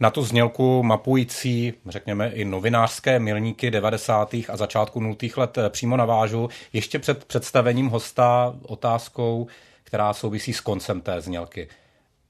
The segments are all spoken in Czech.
Na tu znělku mapující, řekněme, i novinářské milníky 90. a začátku 0. let eh, přímo navážu. Ještě před představením hosta otázkou, která souvisí s koncem té znělky.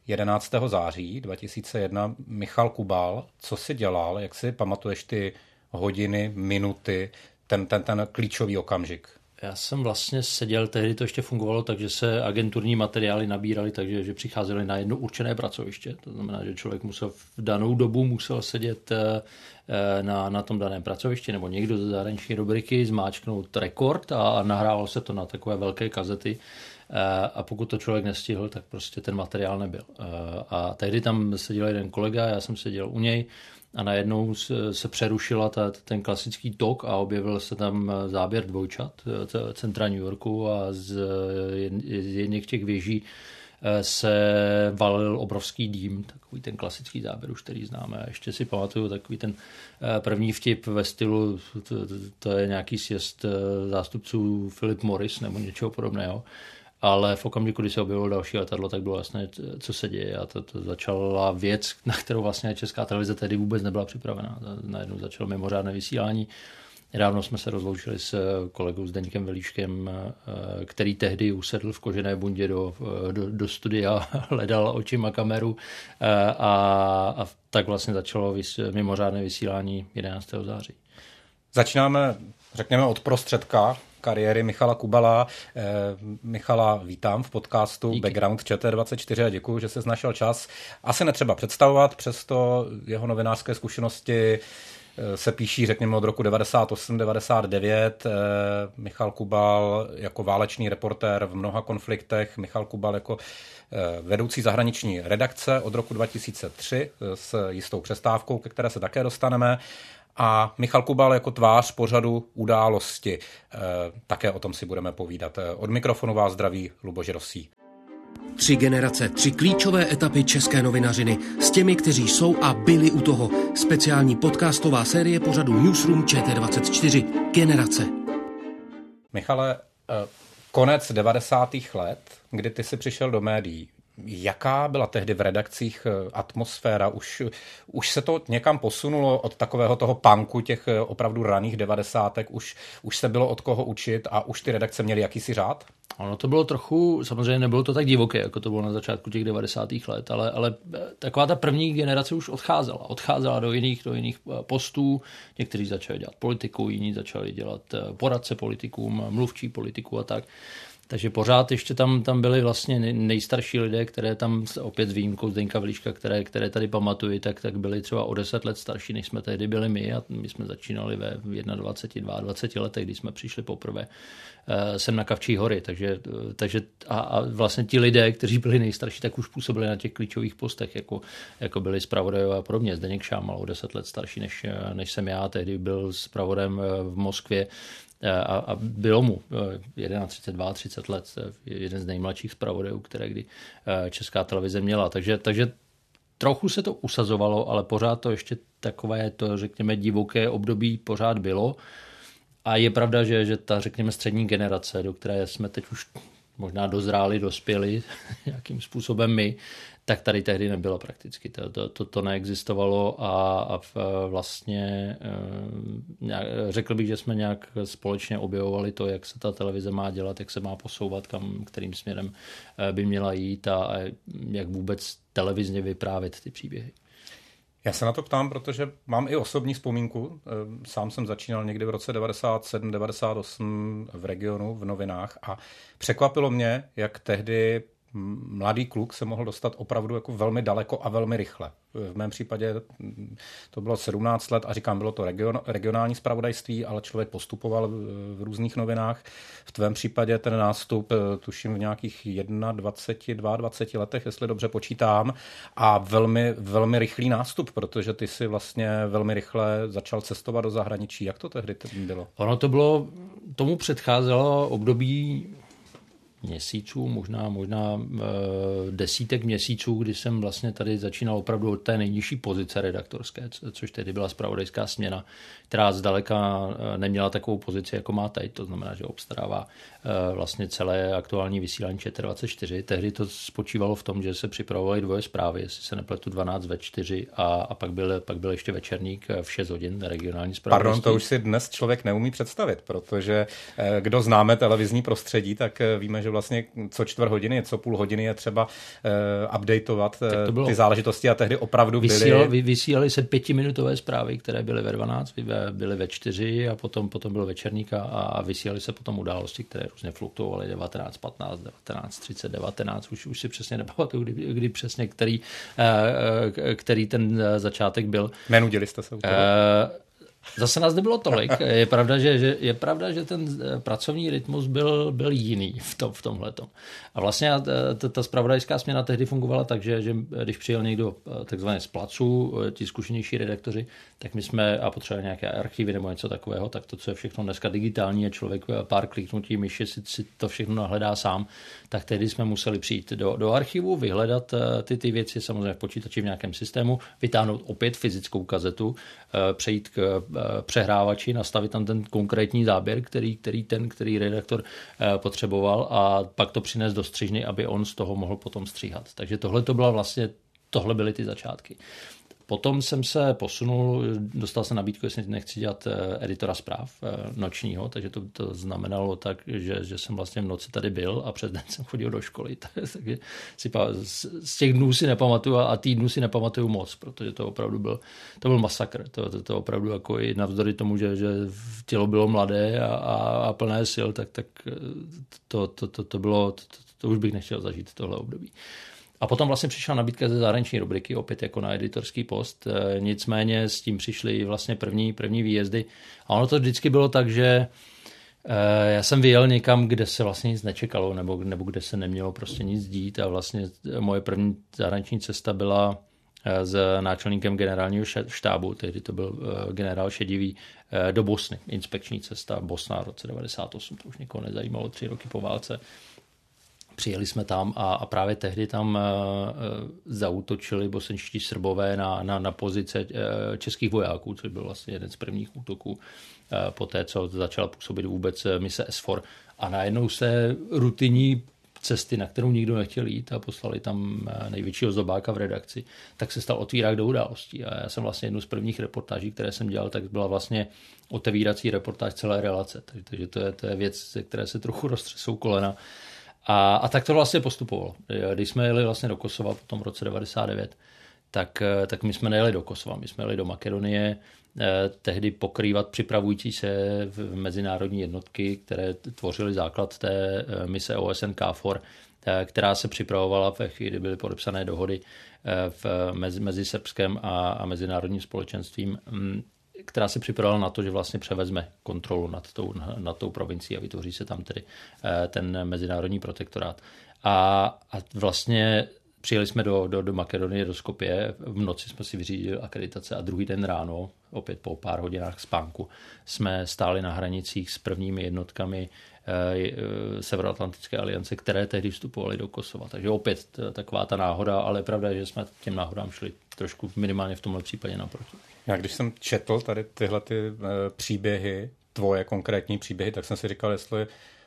11. září 2001 Michal Kubal, co si dělal, jak si pamatuješ ty hodiny, minuty, ten, ten, ten klíčový okamžik? Já jsem vlastně seděl, tehdy to ještě fungovalo tak, že se agenturní materiály nabírali, takže že přicházely na jedno určené pracoviště. To znamená, že člověk musel v danou dobu musel sedět eh, eh, na, na tom daném pracovišti nebo někdo ze zahraniční rubriky zmáčknout rekord a nahrávalo se to na takové velké kazety. Eh, a pokud to člověk nestihl, tak prostě ten materiál nebyl. A tehdy tam seděl jeden kolega, já jsem seděl u něj a najednou se přerušila ta, ten klasický tok a objevil se tam záběr dvojčat eh, centra New Yorku a z, z jedných těch věží eh, se valil obrovský dým, takový ten klasický záběr už, který známe. A ještě si pamatuju takový ten eh, první vtip ve stylu, to, to je nějaký sjezd zástupců Philip Morris nebo něčeho podobného ale v okamžiku, kdy se objevilo další letadlo, tak bylo jasné, co se děje a to, to začala věc, na kterou vlastně Česká televize tedy vůbec nebyla připravená. Najednou začalo mimořádné vysílání. Nedávno jsme se rozloučili s kolegou Zdeňkem Velíškem, eh, který tehdy usedl v kožené bundě do, do, do studia, hledal očima kameru eh, a, a tak vlastně začalo vys, mimořádné vysílání 11. září. Začínáme, řekněme, od prostředka kariéry Michala Kubala. Eh, Michala vítám v podcastu Díky. Background ČT24 a děkuji, že jsi našel čas. Asi netřeba představovat, přesto jeho novinářské zkušenosti eh, se píší, řekněme, od roku 98-99. Eh, Michal Kubal jako válečný reportér v mnoha konfliktech, Michal Kubal jako vedoucí zahraniční redakce od roku 2003 s jistou přestávkou, ke které se také dostaneme a Michal Kubal jako tvář pořadu události. E, také o tom si budeme povídat. E, od mikrofonu vás zdraví Luboš Rosí. Tři generace, tři klíčové etapy české novinařiny s těmi, kteří jsou a byli u toho. Speciální podcastová série pořadu Newsroom ČT24. Generace. Michale, e, konec 90. let, kdy ty si přišel do médií, Jaká byla tehdy v redakcích eh, atmosféra? Už, už se to někam posunulo od takového toho punku těch eh, opravdu raných devadesátek? Už, už se bylo od koho učit a už ty redakce měly jakýsi řád? Ono to bylo trochu, samozřejmě nebylo to tak divoké, jako to bylo na začátku těch 90. let, ale, ale eh, taková ta první generace už odcházela. Odcházela do jiných, do jiných postů. Někteří začali dělat politiku, jiní začali dělat poradce politikům, mluvčí politiku a tak. Takže pořád ještě tam, tam byli vlastně nejstarší lidé, které tam opět s výjimkou Vlíška, které, které tady pamatuji, tak, tak byli třeba o 10 let starší, než jsme tehdy byli my a my jsme začínali ve 21, 22 letech, kdy jsme přišli poprvé uh, sem na Kavčí hory. Takže, uh, takže a, a, vlastně ti lidé, kteří byli nejstarší, tak už působili na těch klíčových postech, jako, jako byli zpravodajové a podobně. Zdeněk Šámal o 10 let starší, než, než jsem já, tehdy byl zpravodajem v Moskvě a, a bylo mu 31, 30 let, jeden z nejmladších zpravodajů, které kdy eh, česká televize měla. Takže, takže trochu se to usazovalo, ale pořád to ještě takové, to řekněme, divoké období pořád bylo. A je pravda, že, že ta, řekněme, střední generace, do které jsme teď už možná dozráli, dospěli nějakým způsobem my, tak tady tehdy nebylo prakticky. To, to, to, to neexistovalo a, a vlastně e, řekl bych, že jsme nějak společně objevovali to, jak se ta televize má dělat, jak se má posouvat, kam, kterým směrem eh, by měla jít a, a jak vůbec televizně vyprávět ty příběhy. Já se na to ptám, protože mám i osobní vzpomínku. Eh, sám jsem začínal někdy v roce 97-98 v regionu, v novinách a překvapilo mě, jak tehdy mladý kluk se mohl dostat opravdu jako velmi daleko a velmi rychle. V mém případě to bylo 17 let a říkám, bylo to region, regionální spravodajství, ale člověk postupoval v různých novinách. V tvém případě ten nástup, eh, tuším v nějakých 21, 22 letech, jestli dobře počítám, a velmi, velmi rychlý nástup, protože ty si vlastně velmi rychle začal cestovat do zahraničí. Jak to tehdy bylo? Ono to bylo, tomu předcházelo období měsíců, možná, možná e, desítek měsíců, kdy jsem vlastně tady začínal opravdu od té nejnižší pozice redaktorské, což tedy byla spravodajská směna, která zdaleka eh, neměla takovou pozici, jako má teď. To znamená, že obstarává eh, vlastně celé aktuální vysílání ČT24. Tehdy to spočívalo v tom, že se připravovaly dvoje zprávy, jestli se nepletu 12 ve 4 a, a pak, byl, pak byl ještě večerník v 6 hodin regionální zprávy. Pardon, to už si dnes člověk neumí představit, protože kdo známe televizní prostředí, tak víme, že vlastně co čtvrt hodiny, co půl hodiny je třeba uh, updateovat uh, ty záležitosti a tehdy opravdu byly... Vysílali, vysílali se pětiminutové zprávy, které byly ve 12, byly ve 4 a potom, potom byl večerník a, a vysílali se potom události, které různě fluktuovaly 19, 15, 19, 30, 19, už, už si přesně nepamatuju, kdy, kdy přesně který, uh, který ten začátek byl. Nenudili jste se u toho? Uh, Zase nás nebylo tolik. Je pravda, že, že, je pravda, že ten eh, pracovní rytmus byl, byl jiný v, tom, v tomhle. A vlastně eh, ta, ta spravodajská směna tehdy fungovala tak, že, že když přijel někdo eh, takzvaně z placu, ti zkušenější redaktoři, tak my jsme a potřebovali nějaké archivy nebo něco takového, tak to, co je všechno dneska digitální a člověk pár kliknutí myši si, si to všechno nahledá sám, tak tehdy jsme museli přijít do, do archivu, vyhledat ty, ty věci samozřejmě v počítači v nějakém systému, vytáhnout opět fyzickou kazetu, přejít k přehrávači, nastavit tam ten konkrétní záběr, který, který ten, který redaktor eh, potřeboval a pak to přinést do střižny, aby on z toho mohl potom stříhat. Takže tohle to byla vlastně, tohle byly ty začátky. Potom jsem se posunul, dostal jsem nabídku, jestli nechci dělat eh, editora zpráv eh, nočního, takže to, to znamenalo tak, že, že jsem vlastně v noci tady byl a přes den jsem chodil do školy. takže si, z těch dnů si nepamatuju a týdnů si nepamatuju moc, protože to opravdu byl, to byl masakr. To, to, to opravdu jako i navzdory tomu, že, že tělo bylo mladé a, a, a plné sil, tak, tak eh, to, to, to, to bylo, to, to, to už bych nechtěl zažít tohle období. A potom vlastně přišla nabídka ze zahraniční rubriky, opět jako na editorský post. E, nicméně s tím přišly vlastně první, první výjezdy. A ono to vždycky bylo tak, že e, já jsem vyjel někam, kde se vlastně nic nečekalo, nebo, nebo kde se nemělo prostě nic dít a vlastně moje první zahraniční cesta byla e, s náčelníkem generálního štábu, tehdy to byl generál Šedivý, do Bosny. Inspekční cesta Bosna v roce 98, to už nikoho nezajímalo, tři roky po válce. Přijeli jsme tam a, a právě tehdy tam uh, zautočili bosenští srbové na, na, na pozice uh, českých vojáků, což byl vlastně jeden z prvních útoků uh, po té, co začala působit vůbec mise S4. A najednou se rutinní cesty, na kterou nikdo nechtěl jít a poslali tam největšího zobáka v redakci, tak se stal otvírák do událostí. A já jsem vlastně jednu z prvních reportáží, které jsem dělal, tak byla vlastně otevírací reportáž celé relace. Takže, takže to, je, to je věc, ze které se trochu roztřesou kolena. A, a tak to vlastně postupovalo. Když jsme jeli vlastně do Kosova potom v roce 99, tak, tak my jsme nejeli do Kosova, my jsme jeli do Makedonie, eh, tehdy pokrývat připravující se v mezinárodní jednotky, které tvořily základ té eh, mise OSN KFOR, eh, která se připravovala ve chvíli, kdy byly podepsané dohody v, mezi, mezi Srbskem a, a mezinárodním společenstvím mm, která se připravila na to, že vlastně převezme kontrolu nad tou, nad tou provincií a vytvoří se tam tedy eh, ten mezinárodní protektorát. A, a vlastně přijeli jsme do, do, do Makedonie, do Skopje, v noci jsme si vyřídili akreditace a druhý den ráno, opět po pár hodinách spánku, jsme stáli na hranicích s prvními jednotkami eh, eh, Severoatlantické aliance, které tehdy vstupovaly do Kosova. Takže opět taková ta náhoda, ale je pravda, že jsme těm náhodám šli trošku minimálně v tomhle případě naproti. Já když jsem četl tady tyhle ty eh, příběhy, tvoje konkrétní příběhy, tak jsem si říkal, jestli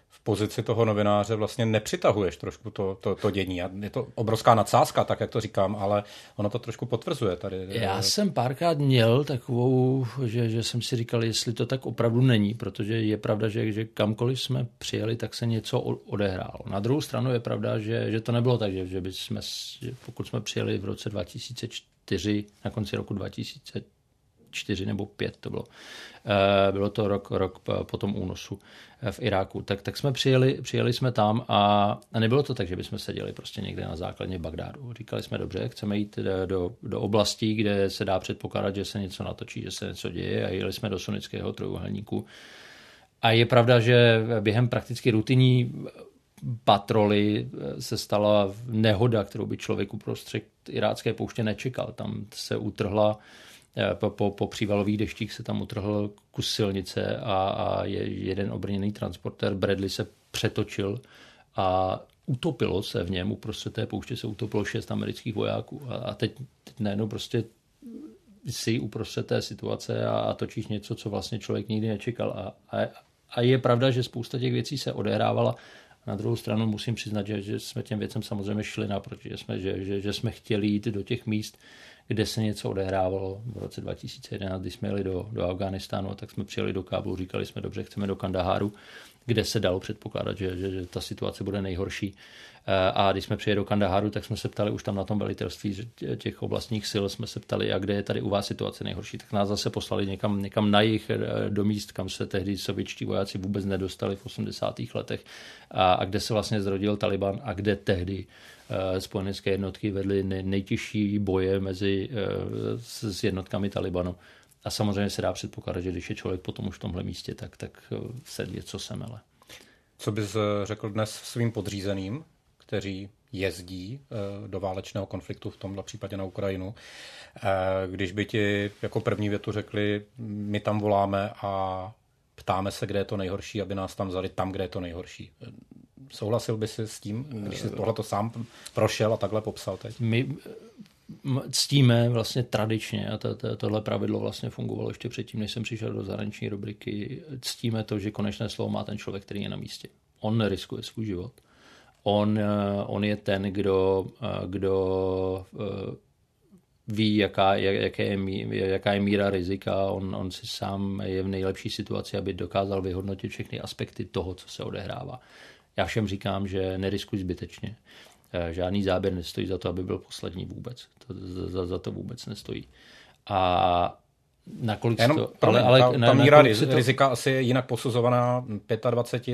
v pozici toho novináře vlastně nepřitahuješ trošku to, to, to dění. A je to obrovská nadsázka, tak jak to říkám, ale ono to trošku potvrzuje tady. Já jsem párkrát měl takovou, že, že jsem si říkal, jestli to tak opravdu není, protože je pravda, že, že kamkoliv jsme přijeli, tak se něco odehrálo. Na druhou stranu je pravda, že, že to nebylo tak, že, že, by jsme, že pokud jsme přijeli v roce 2004, na konci roku 2000, čtyři nebo pět to bylo. Bylo to rok, rok po tom únosu v Iráku. Tak, tak jsme přijeli, přijeli jsme tam a, a nebylo to tak, že bychom seděli prostě někde na základně v Bagdádu. Říkali jsme, dobře, chceme jít do, do oblastí, kde se dá předpokládat, že se něco natočí, že se něco děje a jeli jsme do sunického trojuhelníku. A je pravda, že během prakticky rutinní patroly se stala nehoda, kterou by člověk uprostřed irácké pouště nečekal. Tam se utrhla Eh, po, po, po přívalových deštích se tam utrhl kus silnice a, a je, jeden obrněný transportér Bradley se přetočil a utopilo se v něm, uprostřed té pouště se utopilo šest amerických vojáků. A, a teď, teď najednou prostě si uprostřed té situace a, a točíš něco, co vlastně člověk nikdy nečekal. A, a, a je pravda, že spousta těch věcí se odehrávala. Na druhou stranu musím přiznat, že, že jsme těm věcem samozřejmě šli naproti, že jsme, že, že, že jsme chtěli jít do těch míst, kde se něco odehrávalo. V roce 2011, když jsme jeli do, do Afganistánu, tak jsme přijeli do Kábulu, říkali jsme, dobře, chceme do Kandaháru, kde se dalo předpokládat, že, že, že ta situace bude nejhorší. Eh, a když jsme přijeli do Kandaháru, tak jsme se ptali už tam na tom velitelství těch oblastních sil, jsme se ptali, a kde je tady u vás situace nejhorší. Tak nás zase poslali někam, někam na jich eh, do míst, kam se tehdy sovětští vojáci vůbec nedostali v 80. letech a, a kde se vlastně zrodil Taliban a kde tehdy Eh, spojenecké jednotky vedly nejtěžší boje mezi eh, s jednotkami Talibanu. A samozřejmě se dá předpokládat, že když je člověk potom už v tomhle místě, tak, tak eh, se něco semele. Co bys řekl dnes svým podřízeným, kteří jezdí do válečného konfliktu, v tomhle případě na Ukrajinu, když by ti jako první větu řekli, my tam voláme a ptáme se, kde je to nejhorší, aby nás tam vzali tam, kde je to nejhorší. Souhlasil by si s tím, když jsi tohle to sám prošel a takhle popsal teď? My ctíme vlastně tradičně, a to, to, tohle pravidlo vlastně fungovalo ještě předtím, než jsem přišel do zahraniční rubriky, ctíme to, že konečné slovo má ten člověk, který je na místě. On neriskuje svůj život. On, on je ten, kdo, kdo ví, jaká, jaké je, jaká je míra rizika. On, on si sám je v nejlepší situaci, aby dokázal vyhodnotit všechny aspekty toho, co se odehrává. Já všem říkám, že neriskuj zbytečně. Eh, žádný záběr nestojí za to, aby byl poslední vůbec. To, za, za to vůbec nestojí. A nakolik Jenom, to, ale, ale, ta, ta míra riz, to... rizika asi je jinak posuzovaná 25,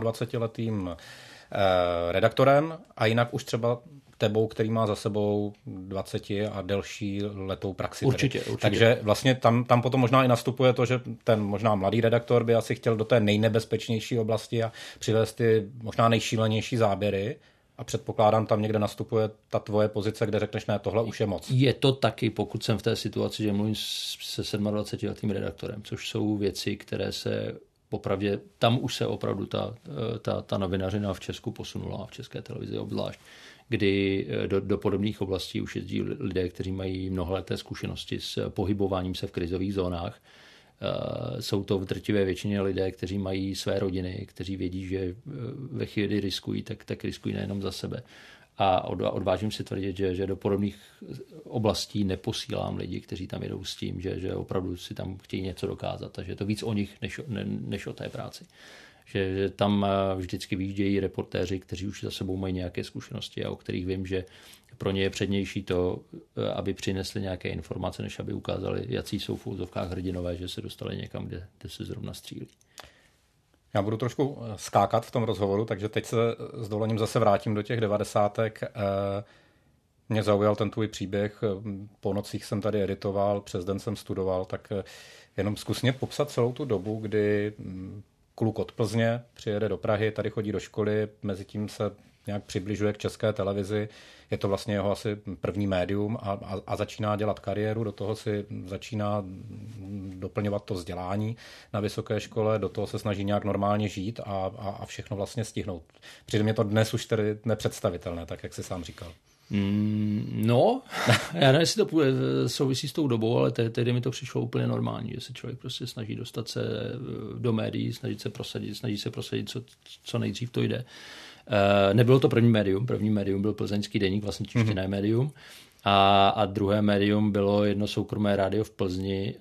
27 letým eh, redaktorem a jinak už třeba tebou, který má za sebou 20 a delší letou praxi. Určitě, určitě. Takže vlastně tam, tam potom možná i nastupuje to, že ten možná mladý redaktor by asi chtěl do té nejnebezpečnější oblasti a přivést ty možná nejšílenější záběry, a předpokládám, tam někde nastupuje ta tvoje pozice, kde řekneš, ne, tohle už je moc. Je to taky, pokud jsem v té situaci, že mluvím se 27-letým redaktorem, což jsou věci, které se popravdě, tam už se opravdu ta, ta, ta novinařina v Česku posunula, v české televizi obzvlášť kdy eh, do, do podobných oblastí už jezdí lidé, kteří mají mnohaleté zkušenosti s pohybováním se v krizových zónách. Eh, jsou to v drtivé většině lidé, kteří mají své rodiny, kteří vědí, že eh, ve chvíli riskují, tak, tak riskují nejenom za sebe. A odvážím si tvrdit, že, že do podobných oblastí neposílám lidi, kteří tam jedou s tím, že, že opravdu si tam chtějí něco dokázat. Takže je to víc o nich, než, ne, než o té práci že tam eh, vždycky výjíždějí reportéři, kteří už za sebou mají nějaké zkušenosti a o kterých vím, že pro ně je přednější to, eh, aby přinesli nějaké informace, než aby ukázali, jaký jsou v úzovkách hrdinové, že se dostali někam, kde, kde se zrovna střílí. Já budu trošku eh, skákat v tom rozhovoru, takže teď se s dovolením zase vrátím do těch devadesátek. Mě zaujal ten tvůj příběh, po nocích jsem tady editoval, přes den jsem studoval, tak jenom zkusně popsat celou tu dobu, kdy hm, kluk od Plzně, přijede do Prahy, tady chodí do školy, mezi tím se nějak přibližuje k české televizi. Je to vlastně jeho asi první médium a, a, a začíná dělat kariéru, do toho si začíná doplňovat to vzdělání na vysoké škole, do toho se snaží nějak normálně žít a, a, a všechno vlastně stihnout. Přijde mě to dnes už tedy nepředstavitelné, tak jak jsi sám říkal. Mm, no, já nevím, jestli to souvisí s tou dobou, ale tehdy mi to přišlo úplně normální, že se člověk prostě snaží dostat se eh, do médií, snaží se prosadit, snaží se prosadit, co, co nejdřív to jde. Uh, nebylo to první médium, první médium byl plzeňský deník, vlastně češtěné mm-hmm. médium. A, a druhé médium bylo jedno soukromé rádio v Plzni,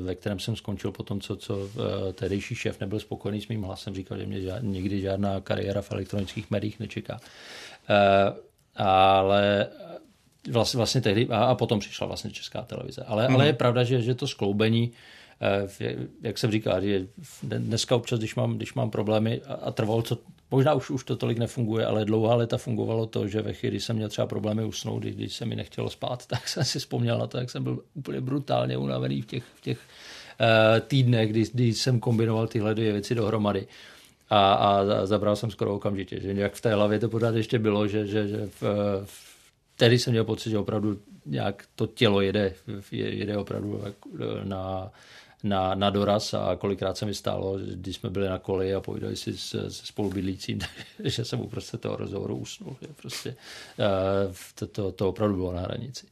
ve kterém jsem skončil po tom, co, co tehdejší šéf nebyl spokojený s mým hlasem, říkal, že mě žád, nikdy žádná kariéra v elektronických médiích nečeká. Uh, ale vlastně, vlastně tehdy, a, a potom přišla vlastně česká televize. Ale, hmm. ale je pravda, že, že to skloubení, eh, jak jsem říkal, že dneska občas, když mám, když mám problémy a, a trvalo to, možná už, už to tolik nefunguje, ale dlouhá léta fungovalo to, že ve chvíli, kdy jsem měl třeba problémy usnout, když, se mi nechtělo spát, tak jsem si vzpomněl na to, jak jsem byl úplně brutálně unavený v těch, v těch uh, týdnech, kdy, kdy jsem kombinoval tyhle dvě věci dohromady a, a zabral jsem skoro okamžitě, že nějak v té hlavě to pořád ještě bylo, že, že, že v, v, tehdy jsem měl pocit, že opravdu nějak to tělo jede, jede opravdu na, na, na doraz a kolikrát se mi stálo, když jsme byli na koli a povídali si s, se spolubydlícím, že jsem mu prostě toho rozhovoru usnul. Že prostě, uh, to, to, to opravdu bylo na hranici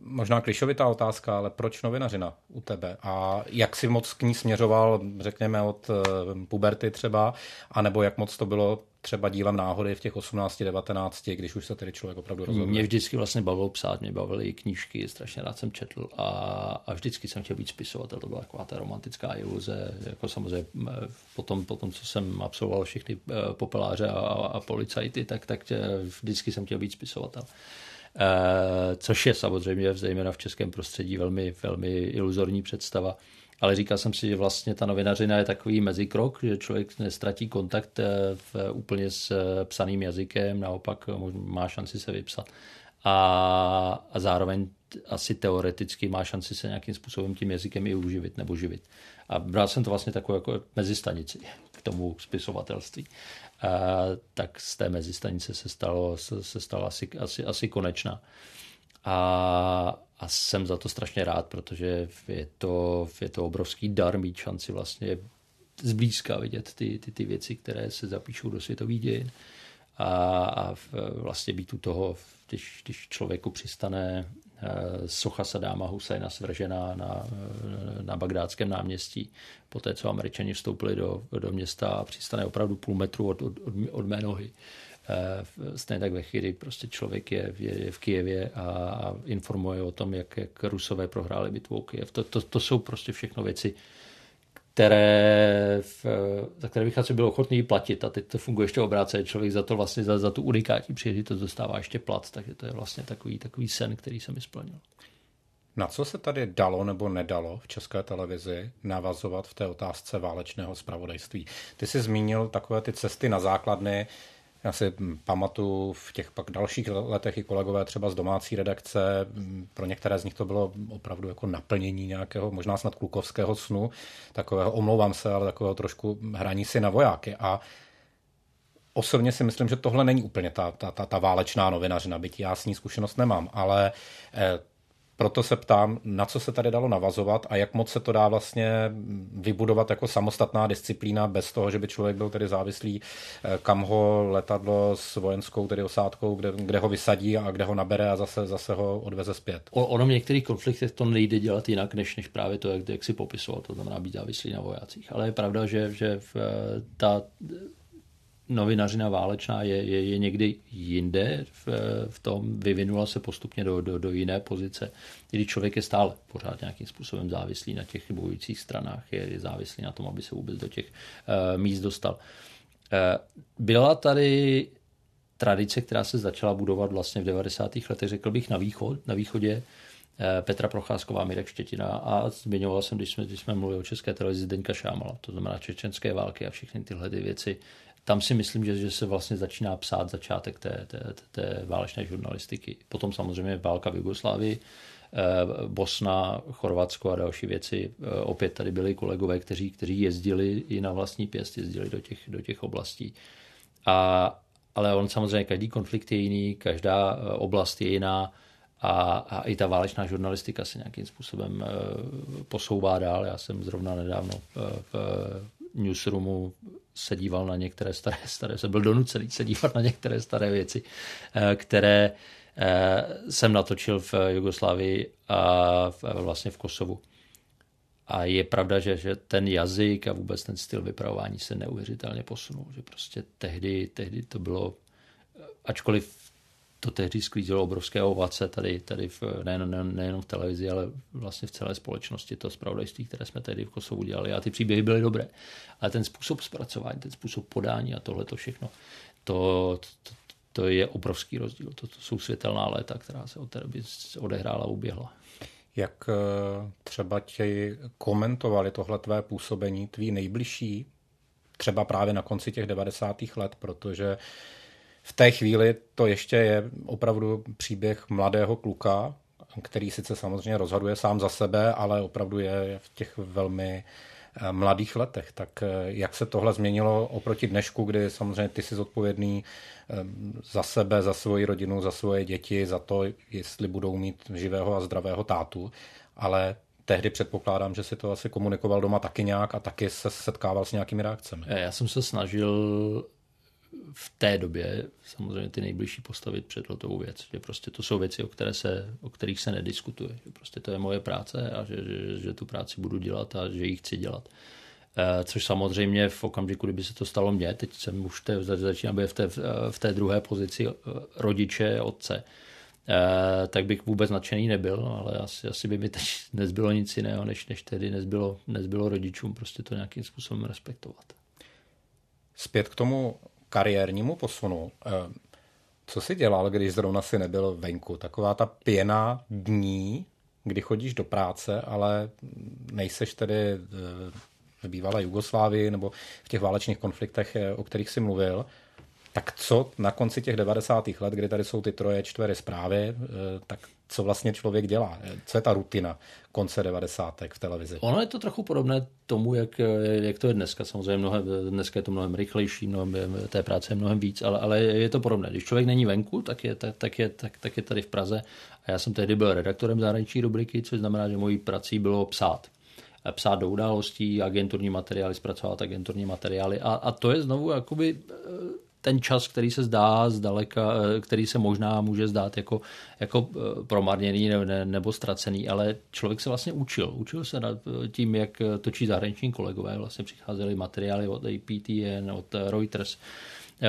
možná klišovitá otázka, ale proč novinařina u tebe? A jak si moc k ní směřoval, řekněme, od eh, puberty třeba, anebo jak moc to bylo třeba dílem náhody v těch 18, 19, když už se tedy člověk opravdu rozhodl? Mě vždycky vlastně bavilo psát, mě bavily knížky, strašně rád jsem četl a, a vždycky jsem chtěl být spisovatel, to byla taková ta romantická iluze, jako samozřejmě eh, potom, potom co jsem absolvoval všechny eh, popeláře a, a policajty, tak, tak vždycky jsem chtěl být spisovatel. Eh, což je samozřejmě zejména v českém prostředí velmi, velmi iluzorní představa. Ale říkal jsem si, že vlastně ta novinařina je takový mezikrok, že člověk nestratí kontakt eh, v, úplně s eh, psaným jazykem, naopak má šanci se vypsat. A, a zároveň asi teoreticky má šanci se nějakým způsobem tím jazykem i uživit nebo živit. A bral jsem to vlastně takovou jako mezistanici k tomu spisovatelství tak z té mezistanice se stalo, se, se stalo asi, asi, asi konečná. A, a jsem za to strašně rád, protože je to, je to obrovský dar mít šanci vlastně zblízka vidět ty, ty, ty věci, které se zapíšou do světových dějin a, a vlastně být u toho, když, když člověku přistane socha Sadáma Husajna svržená na, na bagdátském náměstí. Poté, co američani vstoupili do, do města a přistane opravdu půl metru od, od, od mé nohy. Eh, stejně tak ve chvíli prostě člověk je, je, je v Kijevě a, a informuje o tom, jak, jak Rusové prohráli bitvu Kijev. To, to, to jsou prostě všechno věci, které, v, za které bych asi byl ochotný platit. A teď to funguje ještě obráceně. Člověk za to vlastně, za, za tu unikátní příležitost dostává ještě plat. Takže to je vlastně takový, takový sen, který jsem mi splnil. Na co se tady dalo nebo nedalo v české televizi navazovat v té otázce válečného zpravodajství? Ty jsi zmínil takové ty cesty na základny, já si pamatuju v těch pak dalších letech i kolegové třeba z domácí redakce, pro některé z nich to bylo opravdu jako naplnění nějakého, možná snad klukovského snu, takového, omlouvám se, ale takového trošku hraní si na vojáky. A osobně si myslím, že tohle není úplně ta, ta, ta, ta válečná novinařina, byť já s ní zkušenost nemám, ale eh, proto se ptám, na co se tady dalo navazovat a jak moc se to dá vlastně vybudovat jako samostatná disciplína bez toho, že by člověk byl tedy závislý, eh, kam ho letadlo s vojenskou tedy osádkou, kde, kde ho vysadí a kde ho nabere a zase, zase ho odveze zpět. O, ono v některých konfliktech to nejde dělat jinak, než, než právě to, jak, jak si popisoval, to znamená být závislý na vojácích. Ale je pravda, že, že v, eh, ta novinařina válečná je, je, je někdy jinde, v, v tom vyvinula se postupně do, do, do jiné pozice, kdy člověk je stále pořád nějakým způsobem závislý na těch bojujících stranách, je, je závislý na tom, aby se vůbec do těch uh, míst dostal. Uh, byla tady tradice, která se začala budovat vlastně v 90. letech, řekl bych, na, východ, na východě, Petra Procházková, Mirek Štětina a zmiňoval jsem, když jsme, když jsme mluvili o české televizi Zdeňka Šámala, to znamená čečenské války a všechny tyhle ty věci tam si myslím, že, že se vlastně začíná psát začátek té, té, té, válečné žurnalistiky. Potom samozřejmě válka v Jugoslávii, eh, Bosna, Chorvatsko a další věci. Eh, opět tady byli kolegové, kteří, kteří jezdili i na vlastní pěst, jezdili do těch, do těch oblastí. A, ale on samozřejmě, každý konflikt je jiný, každá eh, oblast je jiná a, a i ta válečná žurnalistika se nějakým způsobem posouvá dál. Já jsem zrovna nedávno v newsroomu se díval na některé staré, staré, jsem byl donucený se dívat na některé staré věci, eh, které eh, jsem natočil v Jugoslávii a vlastně v Kosovu. A je pravda, že, že ten jazyk a vůbec ten styl vypravování se neuvěřitelně posunul. Že prostě tehdy, tehdy to bylo, ačkoliv to tehdy sklízelo obrovské ovace tady, tady v, nejen, ne, nejenom v televizi, ale vlastně v celé společnosti, to zpravodajství, které jsme tehdy v Kosovu dělali a ty příběhy byly dobré. Ale ten způsob zpracování, ten způsob podání a tohle to všechno, to, to, to je obrovský rozdíl. To, to jsou světelná léta, která se od té doby odehrála a uběhla. Jak třeba ti komentovali tohle tvé působení, tví nejbližší, třeba právě na konci těch 90. let, protože v té chvíli to ještě je opravdu příběh mladého kluka, který sice samozřejmě rozhoduje sám za sebe, ale opravdu je v těch velmi eh, mladých letech. Tak eh, jak se tohle změnilo oproti dnešku, kdy samozřejmě ty jsi zodpovědný eh, za sebe, za svoji rodinu, za svoje děti, za to, jestli budou mít živého a zdravého tátu, ale tehdy předpokládám, že si to asi komunikoval doma taky nějak a taky se setkával s nějakými reakcemi. Já jsem se snažil v té době samozřejmě ty nejbližší postavit před hotovou věc. Že prostě to jsou věci, o, které se, o kterých se nediskutuje. Že prostě to je moje práce a že, že, že tu práci budu dělat a že ji chci dělat. E, což samozřejmě v okamžiku, kdyby se to stalo mně, teď jsem už te, začínám být v té, v té druhé pozici e, rodiče, otce, e, tak bych vůbec nadšený nebyl, ale asi, asi by mi teď nezbylo nic jiného, než, než tedy nezbylo, nezbylo rodičům prostě to nějakým způsobem respektovat. Zpět k tomu kariérnímu posunu. Eh, co jsi dělal, když zrovna si nebyl venku? Taková ta pěna dní, kdy chodíš do práce, ale nejseš tedy eh, v bývalé Jugoslávii nebo v těch válečných konfliktech, eh, o kterých jsi mluvil. Tak co na konci těch 90. let, kdy tady jsou ty troje, čtvery zprávy, tak co vlastně člověk dělá? Co je ta rutina konce 90. v televizi? Ono je to trochu podobné tomu, jak, jak to je dneska. Samozřejmě mnohem, dneska je to mnohem rychlejší, mnohem, té práce je mnohem víc, ale, ale je to podobné. Když člověk není venku, tak je, tak, tak, je, tak, tak je tady v Praze. A já jsem tehdy byl redaktorem zahraniční rubriky, což znamená, že mojí prací bylo psát psát do událostí, agenturní materiály, zpracovat agenturní materiály. A, a to je znovu jakoby ten čas, který se zdá zdaleka, eh, který se možná může zdát jako, jako eh, promarněný nebo ztracený, ale člověk se vlastně učil. Učil se nad eh, tím, jak točí zahraniční kolegové. Vlastně přicházely materiály od APTN, od Reuters,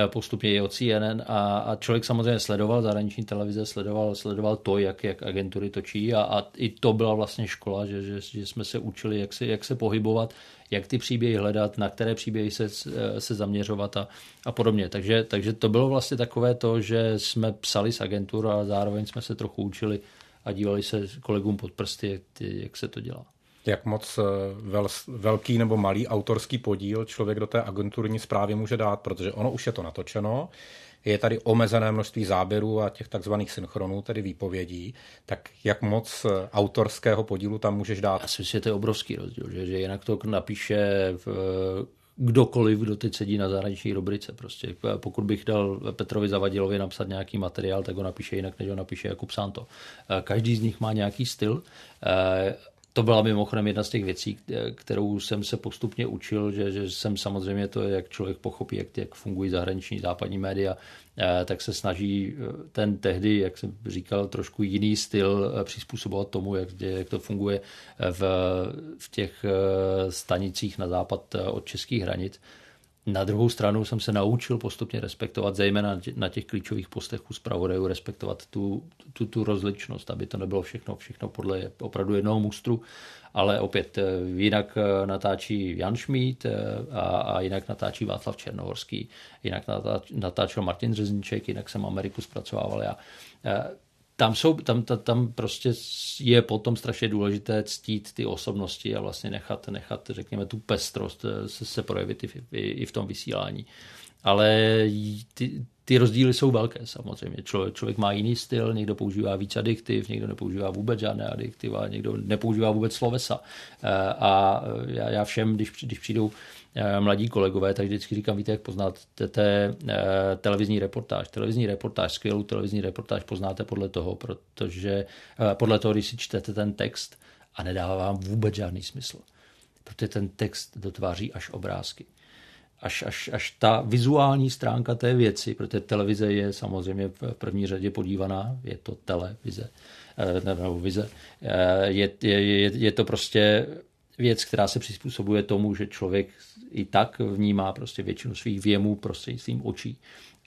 postupně i od CNN a, a člověk samozřejmě sledoval zahraniční televize, sledoval, sledoval to, jak, jak agentury točí a, a i to byla vlastně škola, že, že, že jsme se učili, jak se, jak se pohybovat jak ty příběhy hledat, na které příběhy se, se zaměřovat a, a podobně. Takže, takže to bylo vlastně takové to, že jsme psali z agentur a zároveň jsme se trochu učili a dívali se kolegům pod prsty, jak, jak se to dělá. Jak moc eh, vel, velký nebo malý autorský podíl člověk do té agenturní zprávy může dát, protože ono už je to natočeno, je tady omezené množství záběrů a těch takzvaných synchronů, tedy výpovědí, tak jak moc eh, autorského podílu tam můžeš dát? Já si to je obrovský rozdíl, že, že jinak to napíše v, kdokoliv, kdo teď sedí na zahraniční rubrice. Prostě pokud bych dal Petrovi Zavadilovi napsat nějaký materiál, tak ho napíše jinak, než ho napíše Jakub Santo. Eh, každý z nich má nějaký styl eh, to byla mimochodem jedna z těch věcí, kterou jsem se postupně učil, že, že jsem samozřejmě to, jak člověk pochopí, jak, jak fungují zahraniční západní média, eh, tak se snaží eh, ten tehdy, jak jsem říkal, trošku jiný styl eh, přizpůsobovat tomu, jak, jak to funguje v, v těch stanicích na západ od českých hranic. Na druhou stranu jsem se naučil postupně respektovat, zejména na těch klíčových postech u zpravodajů, respektovat tu, tu, tu rozličnost, aby to nebylo všechno, všechno podle opravdu jednoho mustru, ale opět eh, jinak eh, natáčí Jan Šmíd eh, a, a jinak natáčí Václav Černohorský, jinak natáčel Martin Řezniček, jinak jsem Ameriku zpracovával já tam, jsou, tam, tam, tam prostě je potom strašně důležité ctít ty osobnosti a vlastně nechat, nechat řekněme, tu pestrost eh, se, se projevit i, i, i v tom vysílání. Ale ty, ty rozdíly jsou velké samozřejmě. Člověk, člověk má jiný styl, někdo používá víc adiktiv, někdo nepoužívá vůbec žádné adiktiva, někdo nepoužívá vůbec slovesa. Eh, a já, já všem, když, když přijdou mladí kolegové, tak vždycky říkám, víte, jak poznáte te, eh, televizní reportáž. Televizní reportáž, skvělou televizní reportáž poznáte podle toho, protože eh, podle toho, když si čtete ten text a nedává vám vůbec žádný smysl. Protože ten text dotváří až obrázky. Až, až, až ta vizuální stránka té věci, protože televize je samozřejmě v první řadě podívaná, je to televize, nebo vize, je, je, je, je to prostě věc, která se přizpůsobuje tomu, že člověk i tak vnímá prostě většinu svých věmů prostřednictvím očí.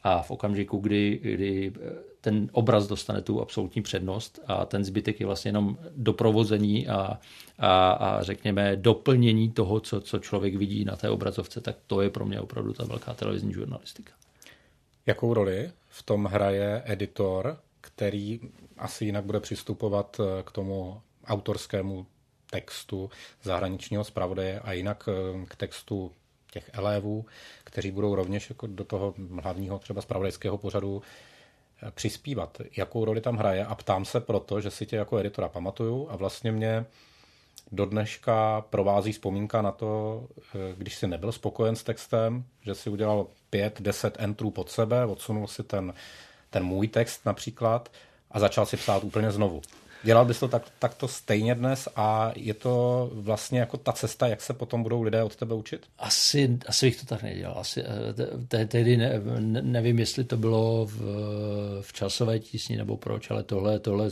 A v okamžiku, kdy, kdy ten obraz dostane tu absolutní přednost a ten zbytek je vlastně jenom doprovození a, a, a řekněme doplnění toho, co, co člověk vidí na té obrazovce, tak to je pro mě opravdu ta velká televizní žurnalistika. Jakou roli v tom hraje editor, který asi jinak bude přistupovat k tomu autorskému textu zahraničního zpravodaje a jinak eh, k textu těch elévů, kteří budou rovněž jako do toho hlavního třeba zpravodajského pořadu eh, přispívat. Jakou roli tam hraje a ptám se proto, že si tě jako editora pamatuju a vlastně mě do dneška provází vzpomínka na to, když jsi nebyl spokojen s textem, že si udělal pět, deset entrů pod sebe, odsunul si ten, ten můj text například a začal si psát úplně znovu. Dělal bys to tak, takto stejně dnes a je to vlastně jako ta cesta, jak se potom budou lidé od tebe učit? Asi, asi bych to tak nedělal. Asi, eh, tehdy ne, nevím, jestli to bylo v, v časové tísni nebo proč, ale tohle, tohle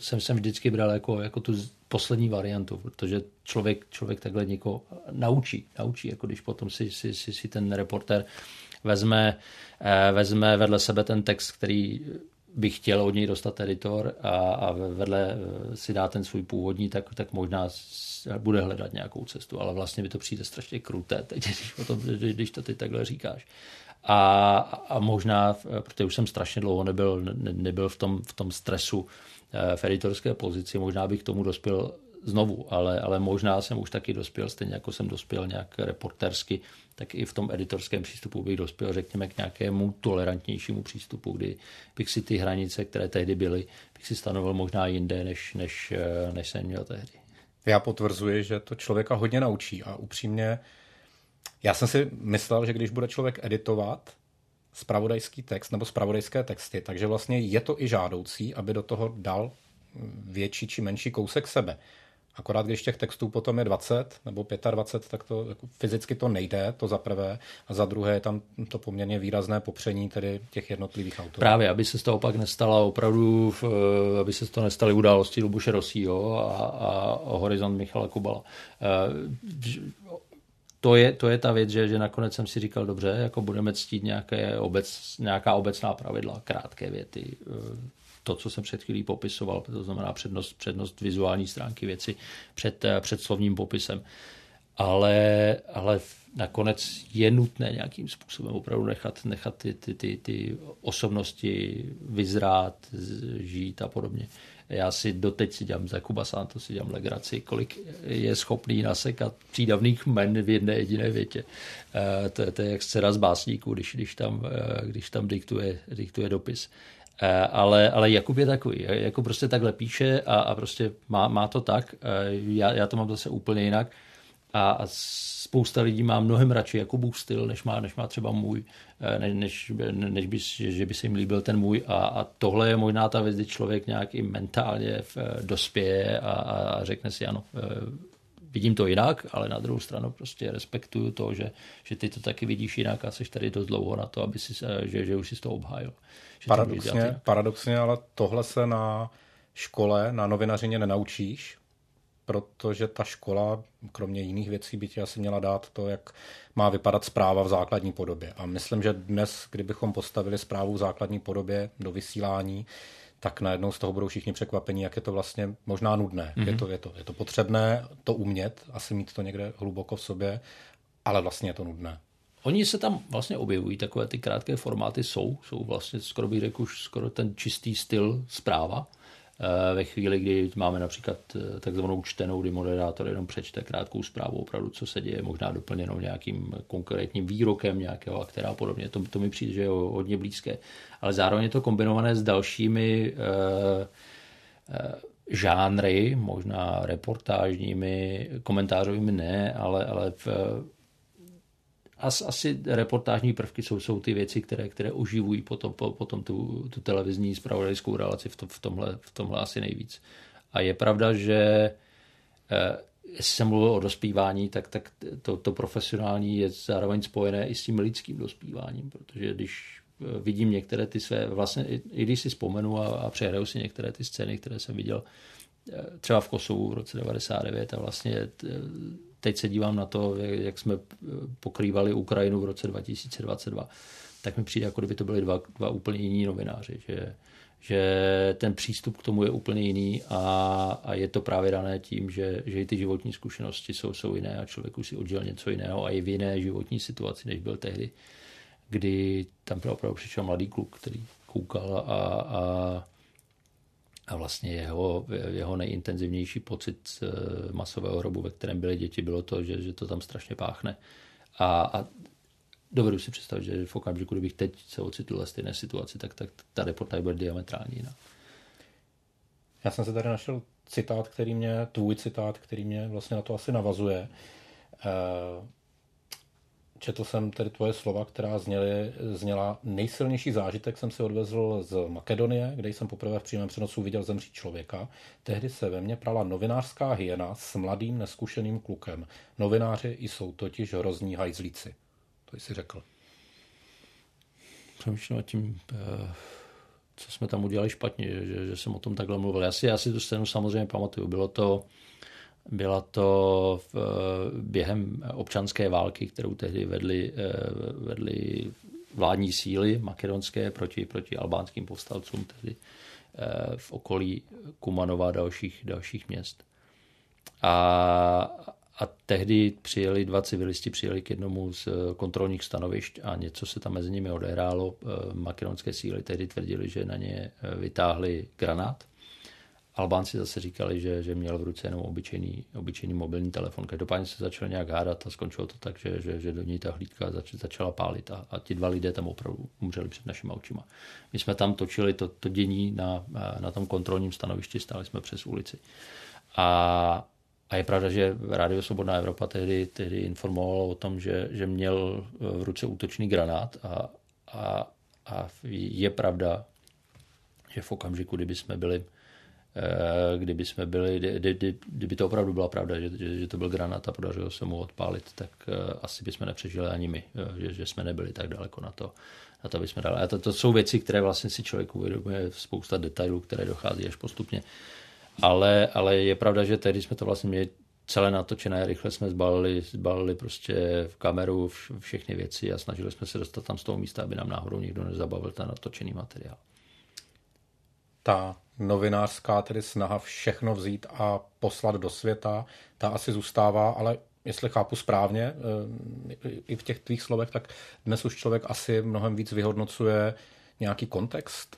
jsem, jsem vždycky bral jako, jako tu poslední variantu, protože člověk, člověk takhle někoho naučí, naučí, jako když potom si, si, si, si ten reporter vezme, eh, vezme vedle sebe ten text, který bych chtěl od něj dostat editor a, a vedle eh, si dá ten svůj původní, tak, tak možná bude hledat nějakou cestu, ale vlastně by to přijde strašně kruté, teď, když, tom, když to ty takhle říkáš. A, a možná, eh, protože už jsem strašně dlouho nebyl, ne, nebyl v, tom, v tom stresu v editorské pozici, možná bych k tomu dospěl znovu, ale, ale možná jsem už taky dospěl, stejně jako jsem dospěl nějak reportersky, tak i v tom editorském přístupu bych dospěl, řekněme, k nějakému tolerantnějšímu přístupu, kdy bych si ty hranice, které tehdy byly, bych si stanovil možná jinde, než, než, než jsem měl tehdy. Já potvrzuji, že to člověka hodně naučí a upřímně, já jsem si myslel, že když bude člověk editovat spravodajský text nebo spravodajské texty, takže vlastně je to i žádoucí, aby do toho dal větší či menší kousek sebe. Akorát když těch textů potom je 20 nebo 25, tak to jako fyzicky to nejde, to za prvé, a za druhé je tam to poměrně výrazné popření tedy těch jednotlivých autorů. Právě, aby se z toho pak nestala opravdu, aby se z toho nestaly události Lubuše Rosího a, a Horizont Michala Kubala. Eh, to je, to je ta věc, že, že nakonec jsem si říkal, dobře, jako budeme ctít nějaké obec, nějaká obecná pravidla, krátké věty, eh, to, co jsem před chvílí popisoval, to znamená přednost, přednost vizuální stránky věci před, eh, před slovním popisem. Ale, ale nakonec je nutné nějakým způsobem opravdu nechat, nechat ty, ty, ty, ty osobnosti vyzrát, žít a podobně. Já si doteď si dělám za Kuba to si dělám legraci, kolik je schopný nasekat přídavných men v jedné jediné větě. Eh, to, to je jak scéna z básníků, když, když tam, eh, když tam diktuje, diktuje dopis. Eh, ale, ale Jakub je takový, jako prostě takhle píše a, a prostě má, má to tak. Eh, já, já to mám zase úplně jinak a, a spousta lidí má mnohem radši Jakubův styl, než má, než má třeba můj, eh, než, než, by, že by se jim líbil ten můj a, a tohle je možná ta věc, kdy člověk nějak i mentálně dospěje a, a řekne si ano, vidím to jinak, ale na druhou stranu prostě respektuju to, že, že ty to taky vidíš jinak a jsi tady dost dlouho na to, aby si, že, že už si to obhájil. Paradoxně, paradoxně, ale tohle se na škole, na novinařině nenaučíš, protože ta škola, kromě jiných věcí, by ti asi měla dát to, jak má vypadat zpráva v základní podobě. A myslím, že dnes, kdybychom postavili zprávu v základní podobě do vysílání, tak najednou z toho budou všichni překvapení, jak je to vlastně možná nudné. Mm-hmm. Je, to, je, to, je to potřebné to umět, asi mít to někde hluboko v sobě, ale vlastně je to nudné. Oni se tam vlastně objevují, takové ty krátké formáty jsou, jsou vlastně skoro bych řekl už skoro ten čistý styl zpráva. Eh, ve chvíli, kdy máme například eh, takzvanou čtenou, kdy moderátor jenom přečte krátkou zprávu opravdu, co se děje, možná doplněnou nějakým konkrétním výrokem nějakého aktéra a podobně. To, to mi přijde, že je hodně blízké. Ale zároveň je to kombinované s dalšími uh, žánry, možná reportážními, komentářovými ne, ale, ale v, As, asi reportážní prvky jsou, jsou ty věci, které, které oživují potom, po, potom tu, tu televizní spravodajskou relaci v, to, v, tomhle, v tomhle asi nejvíc. A je pravda, že eh, jestli jsem mluvil o dospívání, tak, tak to, to profesionální je zároveň spojené i s tím lidským dospíváním, protože když eh, vidím některé ty své, vlastně i, když si vzpomenu a, a přehraju si některé ty scény, které jsem viděl eh, třeba v Kosovu v roce 99 a vlastně teď se dívám na to, jak jsme pokrývali Ukrajinu v roce 2022, tak mi přijde, jako kdyby to byly dva, dva úplně jiní novináři, že, že ten přístup k tomu je úplně jiný a, a je to právě dané tím, že, že i ty životní zkušenosti jsou, jsou jiné a člověk už si odžil něco jiného a je v jiné životní situaci, než byl tehdy. kdy tam opravdu přišel mladý kluk, který koukal a, a, a vlastně jeho, jeho nejintenzivnější pocit eh, masového hrobu, ve kterém byly děti, bylo to, že, že to tam strašně páchne. A, a dovedu si představit, že v okamžiku, kdybych teď se ocitl ve stejné situaci, tak, tak ta reportáž bude diametrální jiná. Já jsem se tady našel citát, který mě, tvůj citát, který mě vlastně na to asi navazuje. Eh, četl jsem tedy tvoje slova, která zněly, zněla nejsilnější zážitek jsem si odvezl z Makedonie, kde jsem poprvé v přímém přenosu viděl zemřít člověka. Tehdy se ve mně prala novinářská hyena s mladým neskušeným klukem. Novináři jsou totiž hrozní hajzlíci. To jsi řekl. Přemýšlím nad tím, eh, co jsme tam udělali špatně, že, že jsem o tom takhle mluvil. Já si, já si tu scénu samozřejmě pamatuju. Bylo to, byla to v, během občanské války, kterou tehdy vedli, eh, vedli vládní síly makedonské proti, proti albánským povstalcům tehdy eh, v okolí Kumanova a dalších, dalších měst. A, a tehdy přijeli dva civilisti, přijeli k jednomu z kontrolních stanovišť a něco se tam mezi nimi odehrálo. Eh, makedonské síly tehdy tvrdili, že na ně vytáhli granát Albánci zase říkali, že, že měl v ruce jenom obyčejný, obyčejný mobilní telefon. Každopádně se začal nějak hádat a skončilo to tak, že, že, že do ní ta hlídka zač, začala pálit a, a ti dva lidé tam opravdu umřeli před našimi očima. My jsme tam točili to, to dění na, na tom kontrolním stanovišti, stáli jsme přes ulici. A, a je pravda, že Rádio Svobodná Evropa tehdy, tehdy informovalo o tom, že, že měl v ruce útočný granát a, a, a je pravda, že v okamžiku, kdyby jsme byli kdyby jsme byli, kdy, kdyby to opravdu byla pravda, že, že, že to byl granát a podařilo se mu odpálit, tak uh, asi bychom nepřežili ani my, uh, že, že jsme nebyli tak daleko na to, na to, aby jsme dali. A to, to jsou věci, které vlastně si člověk uvědomuje, spousta detailů, které dochází až postupně. Ale, ale je pravda, že tehdy jsme to vlastně měli celé natočené, rychle jsme zbalili, zbalili prostě v kameru všechny věci a snažili jsme se dostat tam z toho místa, aby nám náhodou nikdo nezabavil ten natočený materiál. Ta novinářská tedy snaha všechno vzít a poslat do světa, ta asi zůstává, ale jestli chápu správně, eh, i v těch tvých slovech, tak dnes už člověk asi mnohem víc vyhodnocuje nějaký kontext.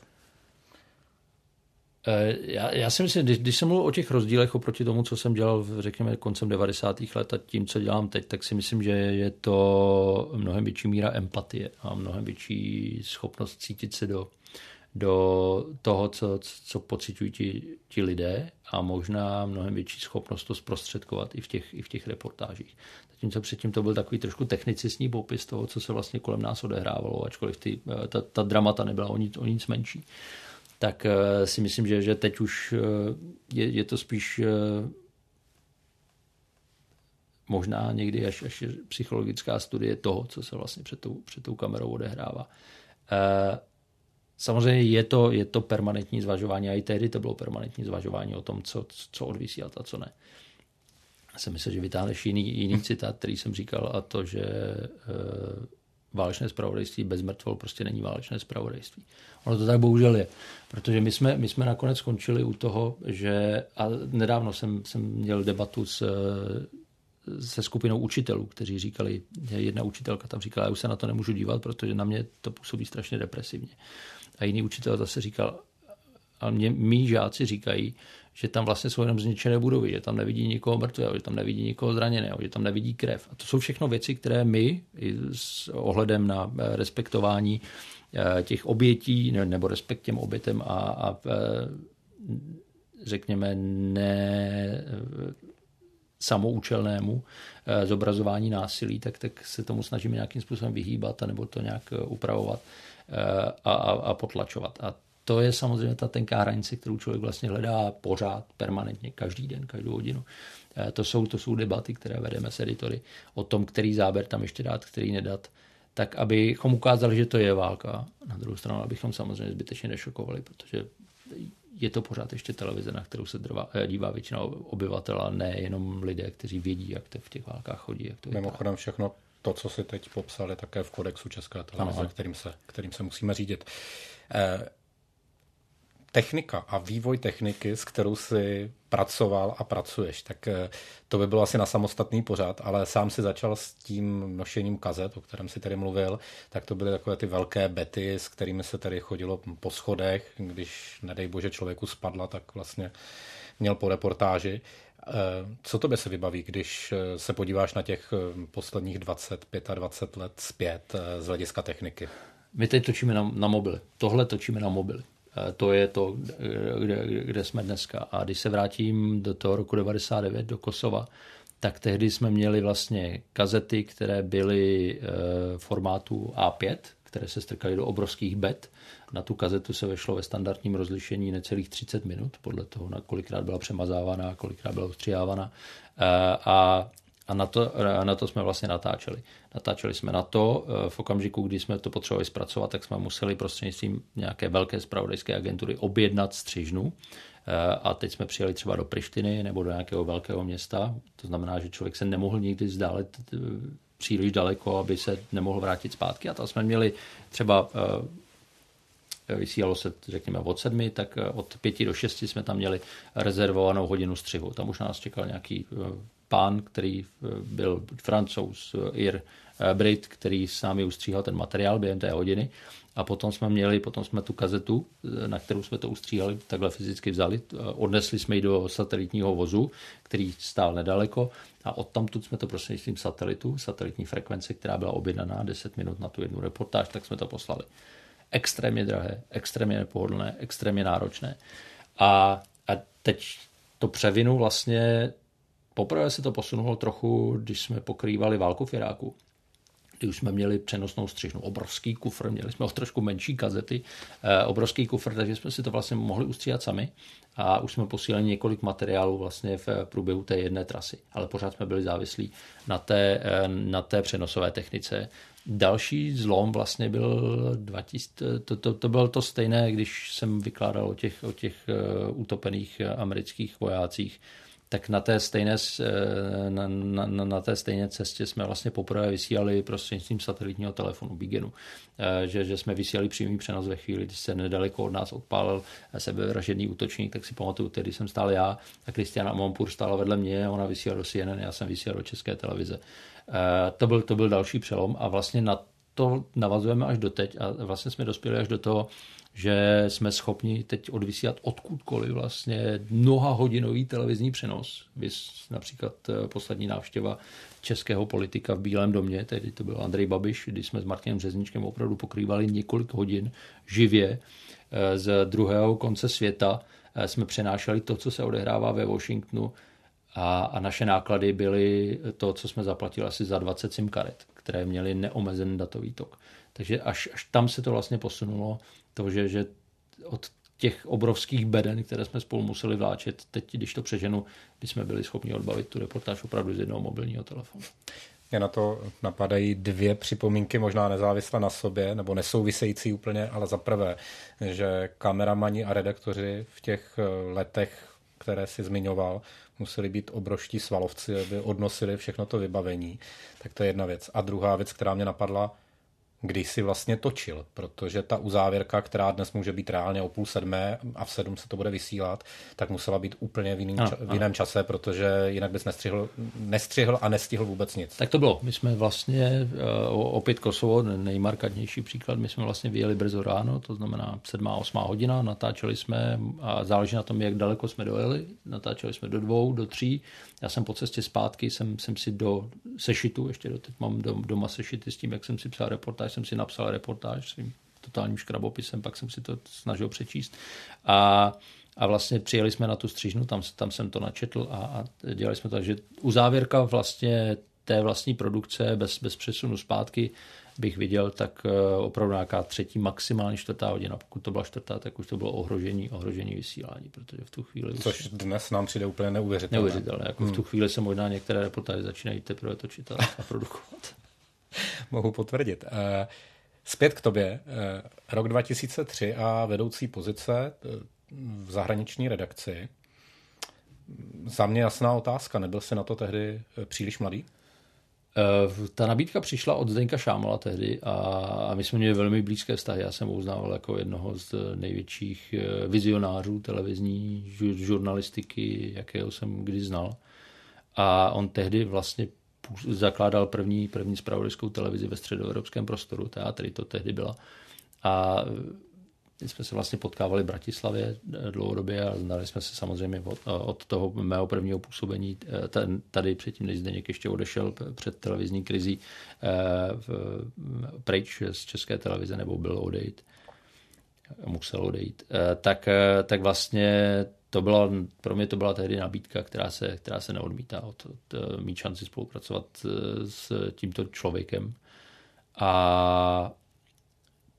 Eh, já, já si myslím, když, když jsem mluvil o těch rozdílech oproti tomu, co jsem dělal, řekněme, koncem 90. let a tím, co dělám teď, tak si myslím, že je to mnohem větší míra empatie a mnohem větší schopnost cítit se do, do toho, co, co pocitují ti, ti lidé a možná mnohem větší schopnost to zprostředkovat i v těch, i v těch reportážích. Zatímco předtím to byl takový trošku technicistní popis toho, co se vlastně kolem nás odehrávalo, ačkoliv ty, eh, ta, ta dramata nebyla o nic, o nic menší. Tak uh, si myslím, že, že teď už uh, je, je to spíš možná někdy až, až psychologická studie toho, co se vlastně před tou, před tou kamerou odehrává. Samozřejmě je to, je to permanentní zvažování a i tehdy to bylo permanentní zvažování o tom, co, co odvysílat a co ne. Já jsem myslel, že vytáhneš jiný, jiný citát, který jsem říkal a to, že e, válečné spravodajství bez mrtvol prostě není válečné spravodajství. Ono to tak bohužel je, protože my jsme, my jsme nakonec skončili u toho, že a nedávno jsem, jsem měl debatu s, se skupinou učitelů, kteří říkali, jedna učitelka tam říkala, já už se na to nemůžu dívat, protože na mě to působí strašně depresivně. A jiný učitel zase říkal, ale mě mý žáci říkají, že tam vlastně jsou jenom zničené budovy, že tam nevidí nikoho mrtvého, že tam nevidí nikoho zraněného, že tam nevidí krev. A to jsou všechno věci, které my s ohledem na eh, respektování eh, těch obětí nebo respekt těm obětem a, a eh, řekněme ne samoučelnému zobrazování násilí, tak, tak se tomu snažíme nějakým způsobem vyhýbat nebo to nějak upravovat a, a, a potlačovat. A to je samozřejmě ta tenká hranice, kterou člověk vlastně hledá pořád, permanentně, každý den, každou hodinu. To jsou, to jsou debaty, které vedeme s editory o tom, který záběr tam ještě dát, který nedat, tak abychom ukázali, že to je válka. Na druhou stranu, abychom samozřejmě zbytečně nešokovali, protože je to pořád ještě televize, na kterou se drvá, e, dívá většina obyvatel a ne jenom lidé, kteří vědí, jak to v těch válkách chodí. Jak to Mimochodem všechno to, co si teď popsal, je také v kodexu České televize, kterým se, kterým se musíme řídit. Eh, technika a vývoj techniky, s kterou si pracoval a pracuješ, tak eh, to by bylo asi na samostatný pořad, ale sám si začal s tím nošením kazet, o kterém si tady mluvil, tak to byly takové ty velké bety, s kterými se tady chodilo po schodech, když, nedej bože, člověku spadla, tak vlastně měl po reportáži. Eh, co tobě se vybaví, když eh, se podíváš na těch posledních 20, 25 let zpět z hlediska techniky? My teď točíme na, na mobily. Tohle točíme na mobily. Eh, to je to, kde, kde jsme dneska. A když se vrátím do toho roku 99 do Kosova, tak tehdy jsme měli vlastně kazety, které byly v formátu A5, které se strkaly do obrovských bet. Na tu kazetu se vešlo ve standardním rozlišení necelých 30 minut, podle toho, na kolikrát byla přemazávaná, kolikrát byla ustřihávaná. Eh, a a na to, na to jsme vlastně natáčeli. Natáčeli jsme na to, eh, v okamžiku, kdy jsme to potřebovali zpracovat, tak jsme museli prostřednictvím nějaké velké spravodajské agentury objednat střižnu. Eh, a teď jsme přijeli třeba do Prištiny nebo do nějakého velkého města. To znamená, že člověk se nemohl nikdy vzdálit eh, příliš daleko, aby se nemohl vrátit zpátky. A tam jsme měli třeba vysílalo se, řekněme, od sedmi, tak od pěti do šesti jsme tam měli rezervovanou hodinu střihu. Tam už nás čekal nějaký pán, který eh, byl francouz, eh, Ir, eh, Brit, který s námi ustříhal ten materiál během té hodiny. A potom jsme měli, potom jsme tu kazetu, na kterou jsme to ustříhali, takhle fyzicky vzali, odnesli jsme ji do satelitního vozu, který stál nedaleko a odtamtud jsme to prostřednictvím satelitu, satelitní frekvence, která byla objednaná 10 minut na tu jednu reportáž, tak jsme to poslali. Extrémně drahé, extrémně nepohodlné, extrémně náročné. A, a teď to převinu vlastně Poprvé se to posunulo trochu, když jsme pokrývali válku v Iráku kdy už jsme měli přenosnou střižnu, obrovský kufr, měli jsme o trošku menší kazety, eh, obrovský kufr, takže jsme si to vlastně mohli ustříhat sami a už jsme posílali několik materiálů vlastně v průběhu té jedné trasy, ale pořád jsme byli závislí na té, eh, na té přenosové technice. Další zlom vlastně byl 2000, to, to, to bylo to stejné, když jsem vykládal o těch, o těch eh, utopených amerických vojácích, tak na té stejné, eh, na, na, na té stejné cestě jsme vlastně poprvé vysílali prostřednictvím satelitního telefonu Bigenu, eh, že, že jsme vysílali přímý přenos ve chvíli, kdy se nedaleko od nás odpálil sebevražedný útočník, tak si pamatuju, tedy jsem stál já a Kristiana Amonpur stála vedle mě, ona vysílala do CNN, já jsem vysílal do České televize. Eh, to byl, to byl další přelom a vlastně na to navazujeme až doteď a vlastně jsme dospěli až do toho, že jsme schopni teď odvysílat odkudkoliv vlastně mnoha hodinový televizní přenos. Vys například eh, poslední návštěva českého politika v Bílém domě, tedy to byl Andrej Babiš, kdy jsme s Martinem Řezničkem opravdu pokrývali několik hodin živě eh, z druhého konce světa. Eh, jsme přenášeli to, co se odehrává ve Washingtonu a, a naše náklady byly to, co jsme zaplatili asi za 20 SIM karet, které měly neomezený datový tok. Takže až, až tam se to vlastně posunulo, to, že, že od těch obrovských beden, které jsme spolu museli vláčet, teď, když to přeženu, když jsme byli schopni odbavit tu reportáž opravdu z jednoho mobilního telefonu. Mě na to napadají dvě připomínky, možná nezávisle na sobě, nebo nesouvisející úplně, ale za prvé, že kameramani a redaktoři v těch letech, které si zmiňoval, museli být obroští svalovci, aby odnosili všechno to vybavení. Tak to je jedna věc. A druhá věc, která mě napadla, když si vlastně točil, protože ta uzávěrka, která dnes může být reálně o půl sedmé a v sedm se to bude vysílat, tak musela být úplně v, jiným ča- v jiném čase, protože jinak bys nestřihl, nestřihl a nestihl vůbec nic. Tak to bylo. My jsme vlastně, eh, opět Kosovo, nejmarkantnější příklad, my jsme vlastně vyjeli brzo ráno, to znamená sedmá, osmá hodina, natáčeli jsme a záleží na tom, jak daleko jsme dojeli, natáčeli jsme do dvou, do tří, já jsem po cestě zpátky, jsem, jsem si do sešitu, ještě do, teď mám doma sešity s tím, jak jsem si psal reportáž, jsem si napsal reportáž svým totálním škrabopisem, pak jsem si to snažil přečíst. A, a vlastně přijeli jsme na tu střížnu, tam, tam jsem to načetl a, a dělali jsme to, že uzávěrka vlastně té vlastní produkce bez, bez přesunu zpátky bych viděl, tak eh, opravdu nějaká třetí, maximálně čtvrtá hodina. Pokud to byla čtvrtá, tak už to bylo ohrožení, ohrožení vysílání, protože v tu chvíli... Což už... dnes nám přijde úplně neuvěřitelné. Neuvěřitelné. Jako hmm. v tu hmm. chvíli se možná některé reportáže začínají teprve točit a, a produkovat. Mohu potvrdit. Eh, zpět k tobě. Eh, rok 2003 a vedoucí pozice v zahraniční redakci. Za mě jasná otázka. Nebyl jsi na to tehdy příliš mladý? Eh, ta nabídka přišla od Zdeňka Šámala tehdy a my jsme měli velmi blízké vztahy. Já jsem ho uznával jako jednoho z největších eh, vizionářů televizní žurnalistiky, jakého jsem kdy znal. A on tehdy vlastně zakládal první, první spravodajskou televizi ve středoevropském prostoru, teatry to tehdy byla. A my jsme se vlastně potkávali v Bratislavě eh, dlouhodobě a znali jsme se samozřejmě od, eh, od toho mého prvního působení eh, tady předtím, než Zdeněk ještě odešel před televizní krizí pryč z české televize nebo byl odejít, musel odejít, tak, tak vlastně to byla, pro mě to byla tehdy nabídka, která se, která se neodmítá od, od mít šanci spolupracovat s tímto člověkem. A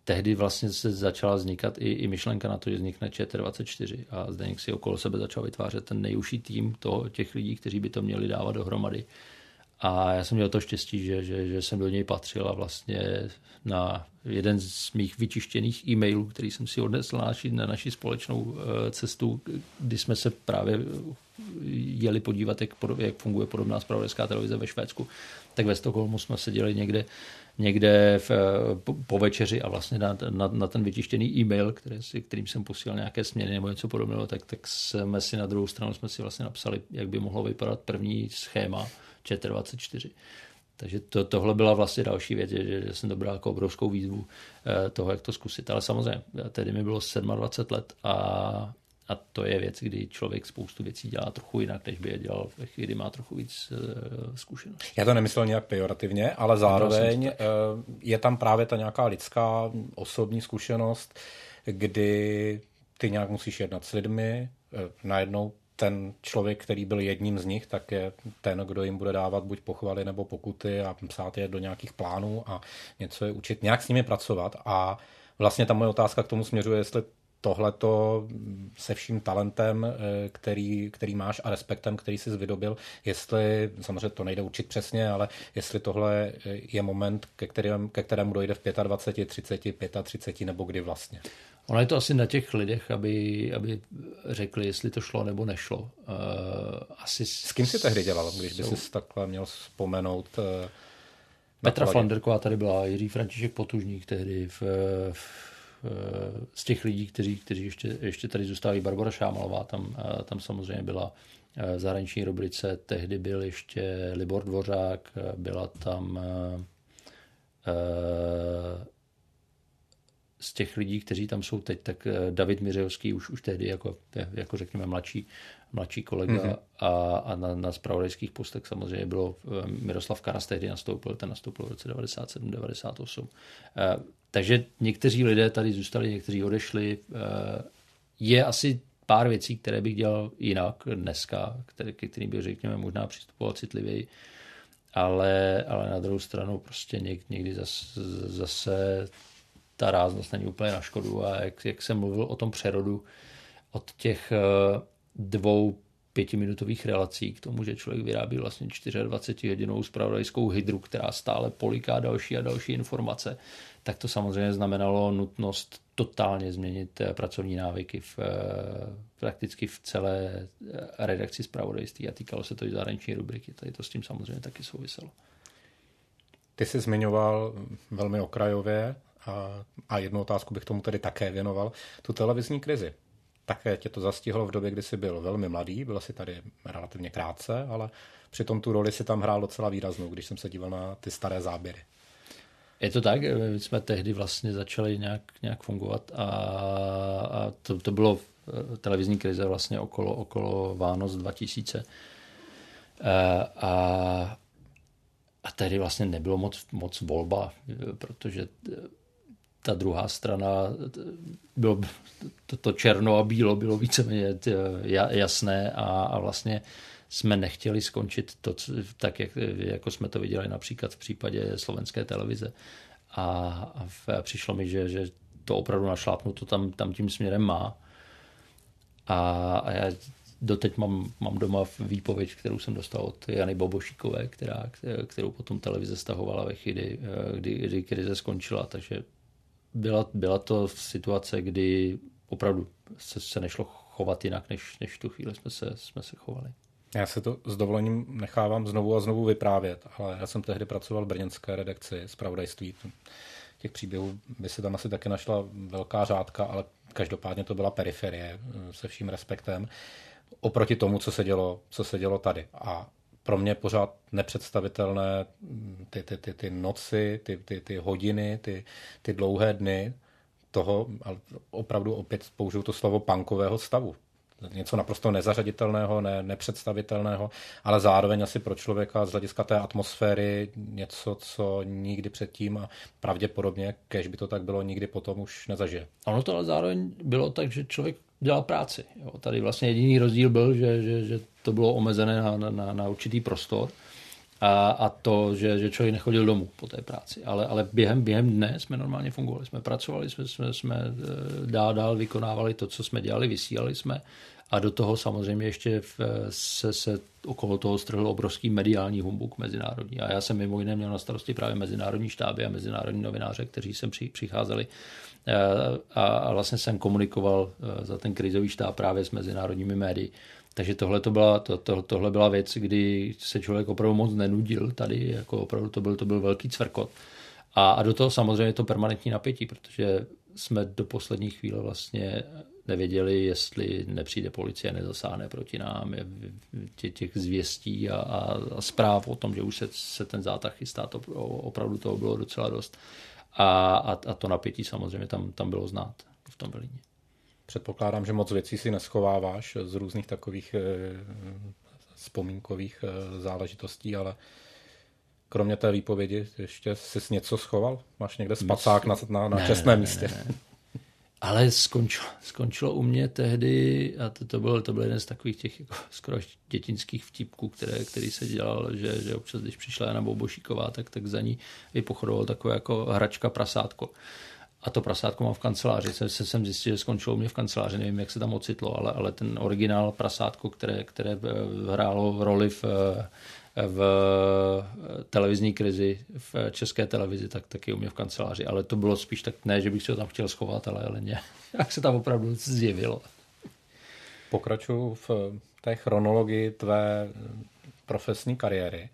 tehdy vlastně se začala vznikat i, i myšlenka na to, že vznikne ČT24 a Zdeněk si okolo sebe začal vytvářet ten nejužší tým toho, těch lidí, kteří by to měli dávat dohromady. A já jsem měl to štěstí, že, že, že jsem do něj patřil a vlastně na jeden z mých vyčištěných e-mailů, který jsem si odnesl na naši, na naši společnou eh, cestu, kdy jsme se právě jeli podívat, jak, jak funguje podobná spravodajská televize ve Švédsku, tak ve Stockholmu jsme seděli někde někde v, po večeři a vlastně na, na, na ten vytištěný e-mail, který, kterým jsem posílal nějaké směny nebo něco podobného, tak, tak jsme si na druhou stranu jsme si vlastně napsali, jak by mohlo vypadat první schéma ČT24. Takže to, tohle byla vlastně další věc, že, že jsem dobral jako obrovskou výzvu eh, toho, jak to zkusit. Ale samozřejmě, tedy mi bylo 27 let a a to je věc, kdy člověk spoustu věcí dělá trochu jinak, než by je dělal ve chvíli, kdy má trochu víc uh, zkušeností. Já to nemyslel nějak pejorativně, ale zároveň uh, je tam právě ta nějaká lidská osobní zkušenost, kdy ty nějak musíš jednat s lidmi, uh, najednou ten člověk, který byl jedním z nich, tak je ten, kdo jim bude dávat buď pochvaly nebo pokuty a psát je do nějakých plánů a něco je učit, nějak s nimi pracovat a Vlastně ta moje otázka k tomu směřuje, jestli tohleto se vším talentem, eh, který, který máš a respektem, který jsi vydobil, jestli, samozřejmě to nejde učit přesně, ale jestli tohle je moment, ke, kterém, ke kterému dojde v 25, 30, 35 nebo kdy vlastně. Ono je to asi na těch lidech, aby, aby řekli, jestli to šlo nebo nešlo. Uh, asi s kým jsi tehdy dělal, když by si takhle měl vzpomenout? Uh, Petra Flanderková tady byla, Jiří František Potužník tehdy v, v z těch lidí, kteří, kteří ještě, ještě tady zůstávají, Barbara Šámalová, tam, tam samozřejmě byla v zahraniční rubrice, tehdy byl ještě Libor Dvořák, byla tam z těch lidí, kteří tam jsou teď, tak David Miřevský už, už tehdy jako, jako řekněme mladší, mladší kolega mm-hmm. a, a na, na spravodajských postech samozřejmě bylo Miroslav Karas tehdy nastoupil, ten nastoupil v roce 97-98. Takže někteří lidé tady zůstali, někteří odešli. Eh, je asi pár věcí, které bych dělal jinak dneska, které, ke kterým bych, řekněme, možná přistupoval citlivěji, ale, ale na druhou stranu prostě něk, někdy zase, zase ta ráznost není úplně na škodu a jak, jak jsem mluvil o tom přerodu od těch eh, dvou pětiminutových relací k tomu, že člověk vyrábí vlastně 24 hodinovou spravodajskou hydru, která stále poliká další a další informace, tak to samozřejmě znamenalo nutnost totálně změnit eh, pracovní návyky v, eh, prakticky v celé redakci zpravodajství a týkalo se to i zahraniční rubriky. Tady to s tím samozřejmě taky souviselo. Ty jsi zmiňoval velmi okrajově a, jednu otázku bych tomu tedy také věnoval, tu televizní krizi. Také tě to zastihlo v době, kdy jsi byl velmi mladý, byl jsi tady relativně krátce, ale přitom tu roli si tam hrál docela výraznou, když jsem se díval na ty staré záběry. Je to tak, my jsme tehdy vlastně začali nějak, nějak fungovat a, a to, to bylo eh, televizní krize vlastně okolo, okolo Vánoc 2000. A, a, a tehdy vlastně nebylo moc, moc volba, protože ta druhá strana, bylo to, to černo a bílo bylo víceméně jasné a, a vlastně jsme nechtěli skončit to, tak, jak, jako jsme to viděli například v případě slovenské televize. A, a v, přišlo mi, že, že to opravdu našlápnuto tam, tam tím směrem má. A, a já doteď mám, mám doma výpověď, kterou jsem dostal od Jany Bobošíkové, která, kterou potom televize stahovala ve chvíli, kdy, kdy krize skončila, takže byla, byla to situace, kdy opravdu se, se nešlo chovat jinak, než, než tu chvíli jsme se, jsme se chovali. Já se to s dovolením nechávám znovu a znovu vyprávět, ale já jsem tehdy pracoval v brněnské redakci zpravodajství. Těch příběhů by se tam asi taky našla velká řádka, ale každopádně to byla periferie se vším respektem oproti tomu, co se dělo, co se dělo tady. A pro mě pořád nepředstavitelné ty, ty, ty, ty noci, ty, ty, ty hodiny, ty, ty dlouhé dny toho, ale opravdu opět použiju to slovo punkového stavu něco naprosto nezařaditelného, ne, nepředstavitelného, ale zároveň asi pro člověka z hlediska té atmosféry něco, co nikdy předtím a pravděpodobně, kež by to tak bylo, nikdy potom už nezažije. Ono to ale zároveň bylo tak, že člověk dělal práci. Jo. Tady vlastně jediný rozdíl byl, že, že, že to bylo omezené na, na, na určitý prostor a, a to, že, že člověk nechodil domů po té práci. Ale, ale během, během dne jsme normálně fungovali. Jsme pracovali, jsme, jsme, jsme eh, dál, dál vykonávali to, co jsme dělali, vysílali jsme a do toho samozřejmě ještě v, se, se okolo toho strhl obrovský mediální humbuk mezinárodní. A já jsem mimo jiné měl na starosti právě mezinárodní štáby a mezinárodní novináře, kteří sem při, přicházeli. Eh, a, vlastně jsem komunikoval eh, za ten krizový štáb právě s mezinárodními médii. Takže tohle, to byla, to, to, tohle byla věc, kdy se člověk opravdu moc nenudil tady, jako opravdu to byl, to byl velký cvrkot. A, a do toho samozřejmě to permanentní napětí, protože jsme do poslední chvíle vlastně nevěděli, jestli nepřijde policie, nezasáhne proti nám, je, těch zvěstí a, a, a zpráv o tom, že už se, se ten zátah chystá, to opravdu toho bylo docela dost. A, a, a to napětí samozřejmě tam, tam bylo znát v tom Berlíně. Předpokládám, že moc věcí si neschováváš z různých takových e, vzpomínkových e, záležitostí, ale kromě té výpovědi ještě jsi něco schoval? Máš někde spacák na, na, na ne, čestném místě? Ne, ne. Ale skončilo, skončilo u mě tehdy, a to, to, byl, to byl jeden z takových těch jako skoro dětinských vtipků, které, který se dělal, že, že občas, když přišla Jana Bobošíková, tak, tak za ní vypochodoval takové jako hračka prasátko. A to prasátko mám v kanceláři. Se, se jsem zjistil, že skončilo u mě v kanceláři, nevím, jak se tam ocitlo, ale, ale ten originál prasátko, které, které hrálo roli v v televizní krizi v české televizi, tak taky u mě v kanceláři. Ale to bylo spíš tak ne, že bych si ho tam chtěl schovat, ale, ale ne, jak se tam opravdu zjevilo. Pokračuju v té chronologii tvé profesní kariéry.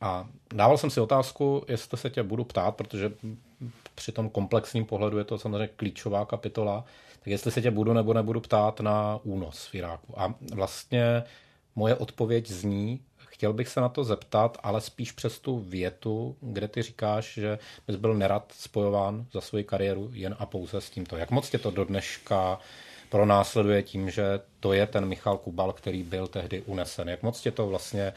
A dával jsem si otázku, jestli se tě budu ptát, protože při tom komplexním pohledu je to samozřejmě klíčová kapitola, tak jestli se tě budu nebo nebudu ptát na únos v Iráku. A vlastně moje odpověď zní, Chtěl bych se na to zeptat, ale spíš přes tu větu, kde ty říkáš, že bys byl nerad spojován za svoji kariéru jen a pouze s tímto. Jak moc tě to do dneška pronásleduje tím, že to je ten Michal Kubal, který byl tehdy unesen? Jak moc tě to vlastně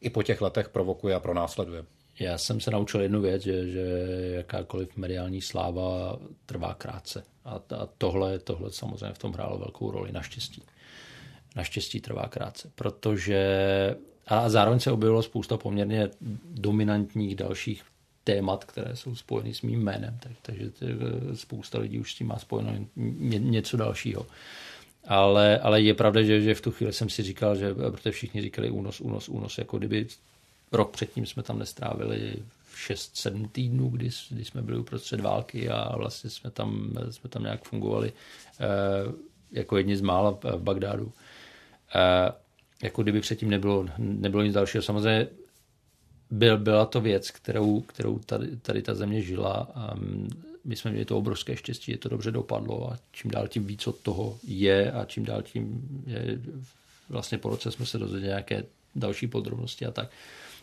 i po těch letech provokuje a pronásleduje? Já jsem se naučil jednu věc, že, že jakákoliv mediální sláva trvá krátce. A, a tohle, tohle samozřejmě v tom hrálo velkou roli, naštěstí. Naštěstí trvá krátce, protože a zároveň se objevilo spousta poměrně dominantních dalších témat, které jsou spojeny s mým jménem, tak, takže eh, spousta lidí už s tím má spojeno ně, něco dalšího. Ale, ale je pravda, že, že v tu chvíli jsem si říkal, že protože všichni říkali únos, únos, únos, jako kdyby rok předtím jsme tam nestrávili 6-7 týdnů, kdy, kdy jsme byli uprostřed války a vlastně jsme tam, jsme tam nějak fungovali eh, jako jedni z mála v Bagdádu. Eh, jako kdyby předtím nebylo, nebylo nic dalšího. Samozřejmě byl, byla to věc, kterou, kterou tady, tady ta země žila a my jsme měli to obrovské štěstí, že to dobře dopadlo a čím dál tím víc od toho je a čím dál tím je, vlastně po roce jsme se dozvěděli nějaké další podrobnosti a tak,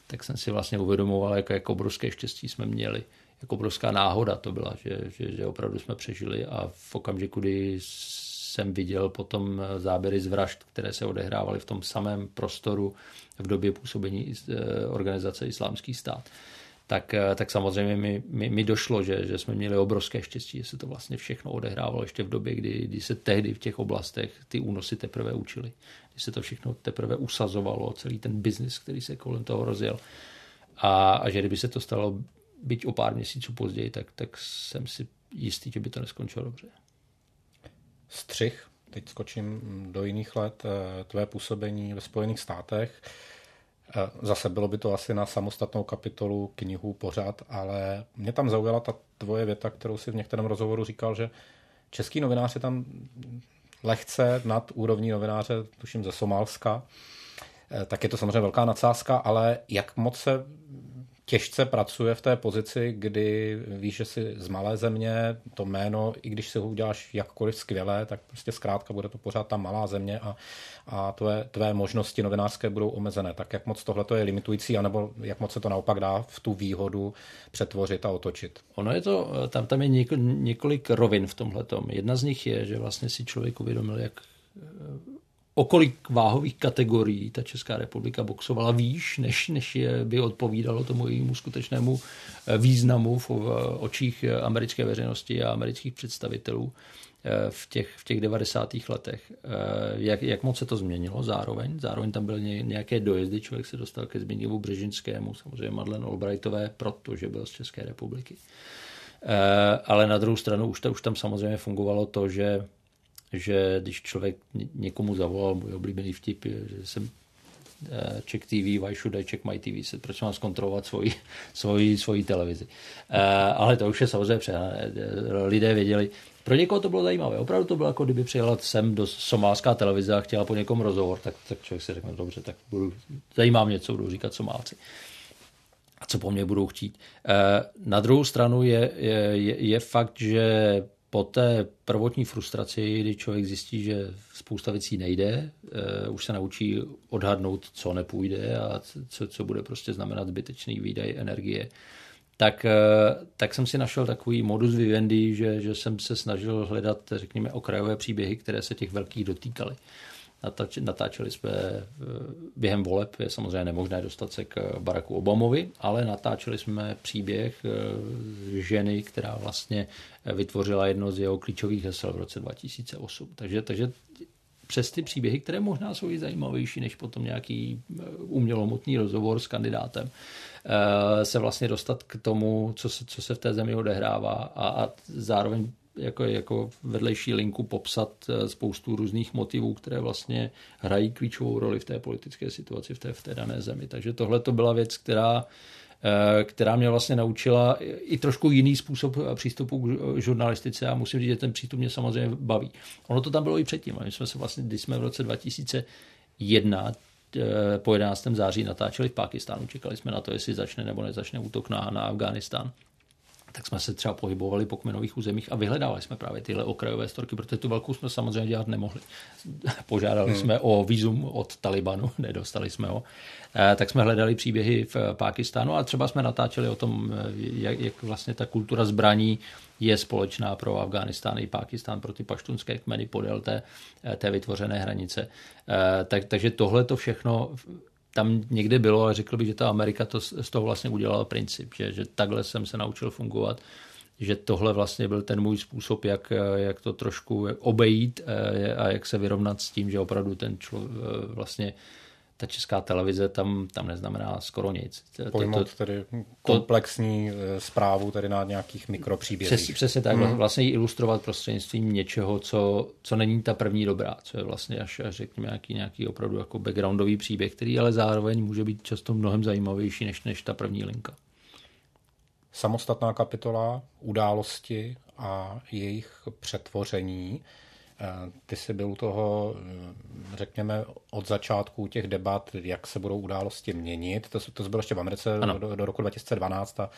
tak jsem si vlastně uvědomoval, jak, jak obrovské štěstí jsme měli, jak obrovská náhoda to byla, že, že, že opravdu jsme přežili a v okamžiku, kdy jsem viděl potom eh, záběry z vražd, které se odehrávaly v tom samém prostoru v době působení eh, organizace Islámský stát. Tak, eh, tak samozřejmě mi, mi, mi došlo, že, že jsme měli obrovské štěstí, že se to vlastně všechno odehrávalo ještě v době, kdy, kdy se tehdy v těch oblastech ty únosy teprve učili. Kdy se to všechno teprve usazovalo, celý ten biznis, který se kolem toho rozjel. A, a že kdyby se to stalo byť o pár měsíců později, tak, tak jsem si jistý, že by to neskončilo dobře střih, teď skočím do jiných let, eh, tvé působení ve Spojených státech. Eh, zase bylo by to asi na samostatnou kapitolu knihu pořád, ale mě tam zaujala ta tvoje věta, kterou si v některém rozhovoru říkal, že český novinář je tam lehce nad úrovní novináře, tuším ze Somálska. tak je to samozřejmě velká nadsázka, ale jak moc se těžce pracuje v té pozici, kdy víš, že jsi z malé země, to jméno, i když si ho uděláš jakkoliv skvěle, tak prostě zkrátka bude to pořád ta malá země a, a tvé, tvé možnosti novinářské budou omezené. Tak jak moc tohle je limitující, anebo jak moc se to naopak dá v tu výhodu přetvořit a otočit? Ono je to, tam, tam je několik rovin v tomhle. Jedna z nich je, že vlastně si člověk uvědomil, jak o kolik váhových kategorií ta Česká republika boxovala výš, než, než je, by odpovídalo tomu jejímu skutečnému eh, významu v očích americké veřejnosti a amerických představitelů eh, v těch, v těch 90. letech. Eh, jak, jak moc se to změnilo zároveň? Zároveň tam byly nějaké dojezdy, člověk se dostal ke Zbigniewu Břežinskému, samozřejmě Madeleine Albrightové, protože byl z České republiky. Ale na druhou stranu už, už tam samozřejmě fungovalo to, že že když člověk někomu zavolal, můj oblíbený vtip že jsem eh, check TV, why should I check my TV? Proč mám zkontrolovat svoji, svoji, svoji televizi? Uh, ale to už je samozřejmě přehnané. Lidé věděli, pro někoho to bylo zajímavé. Opravdu to bylo jako kdyby přijela sem do somálská televize a chtěla po někom rozhovor, tak, tak člověk si řekne, dobře, tak budu, zajímá mě, co budou říkat Somálci a co po mně budou chtít. Na druhou stranu je, je, je fakt, že po té prvotní frustraci, kdy člověk zjistí, že spousta věcí nejde, uh, už se naučí odhadnout, co nepůjde a co, co bude prostě znamenat zbytečný výdaj energie, tak, uh, tak jsem si našel takový modus vivendi, že, že jsem se snažil hledat, řekněme, okrajové příběhy, které se těch velkých dotýkaly. Natáčeli jsme eh, během voleb, je samozřejmě nemožné dostat se k Baracku Obamovi, ale natáčeli jsme příběh eh, ženy, která vlastně vytvořila jedno z jeho klíčových hesel v roce 2008. Takže, takže přes ty příběhy, které možná jsou i zajímavější než potom nějaký eh, umělomotný rozhovor s kandidátem, se vlastně dostat k tomu, co se, co se v té zemi odehrává a, a zároveň jako, jako vedlejší linku popsat eh, spoustu různých motivů, které vlastně hrají klíčovou roli v té politické situaci v té, v té dané zemi. Takže tohle to byla věc, která eh, která mě vlastně naučila i trošku jiný způsob přístupu k žurnalistice a musím říct, že ten přístup mě samozřejmě baví. Ono to tam bylo i předtím. My jsme se vlastně, když jsme v roce 2001 eh, po 11. září natáčeli v Pakistánu, čekali jsme na to, jestli začne nebo nezačne útok na, na Afghánistán tak jsme se třeba pohybovali po kmenových územích a vyhledávali jsme právě tyhle okrajové storky, protože tu velkou jsme samozřejmě dělat nemohli. Požádali hmm. jsme o výzum od Talibanu, nedostali jsme ho. Eh, tak jsme hledali příběhy v Pákistánu a třeba jsme natáčeli o tom, eh, jak, jak vlastně ta kultura zbraní je společná pro Afghánistán i Pákistán, pro ty paštunské kmeny podél té, eh, té vytvořené hranice. Tak, takže tohle to všechno tam někde bylo a řekl bych, že ta Amerika to z toho vlastně udělala princip, že, že takhle jsem se naučil fungovat, že tohle vlastně byl ten můj způsob, jak, jak to trošku obejít eh, a jak se vyrovnat s tím, že opravdu ten člověk eh, vlastně ta česká televize tam, tam neznamená skoro nic. Pojmout to, tedy komplexní to, eh, zprávu tedy na nějakých mikropříbězích. Přes, přesně tak. Hmm. Vlastně ji ilustrovat prostřednictvím něčeho, co, co není ta první dobrá, co je vlastně až, až řekněme nějaký, nějaký opravdu jako backgroundový příběh, který ale zároveň může být často mnohem zajímavější než, než ta první linka. Samostatná kapitola, události a jejich přetvoření. Eh, ty jsi byl u toho, eh, řekněme, od začátku těch debat, jak se budou události měnit. To, to bylo ještě v Americe do, do roku 2012 a,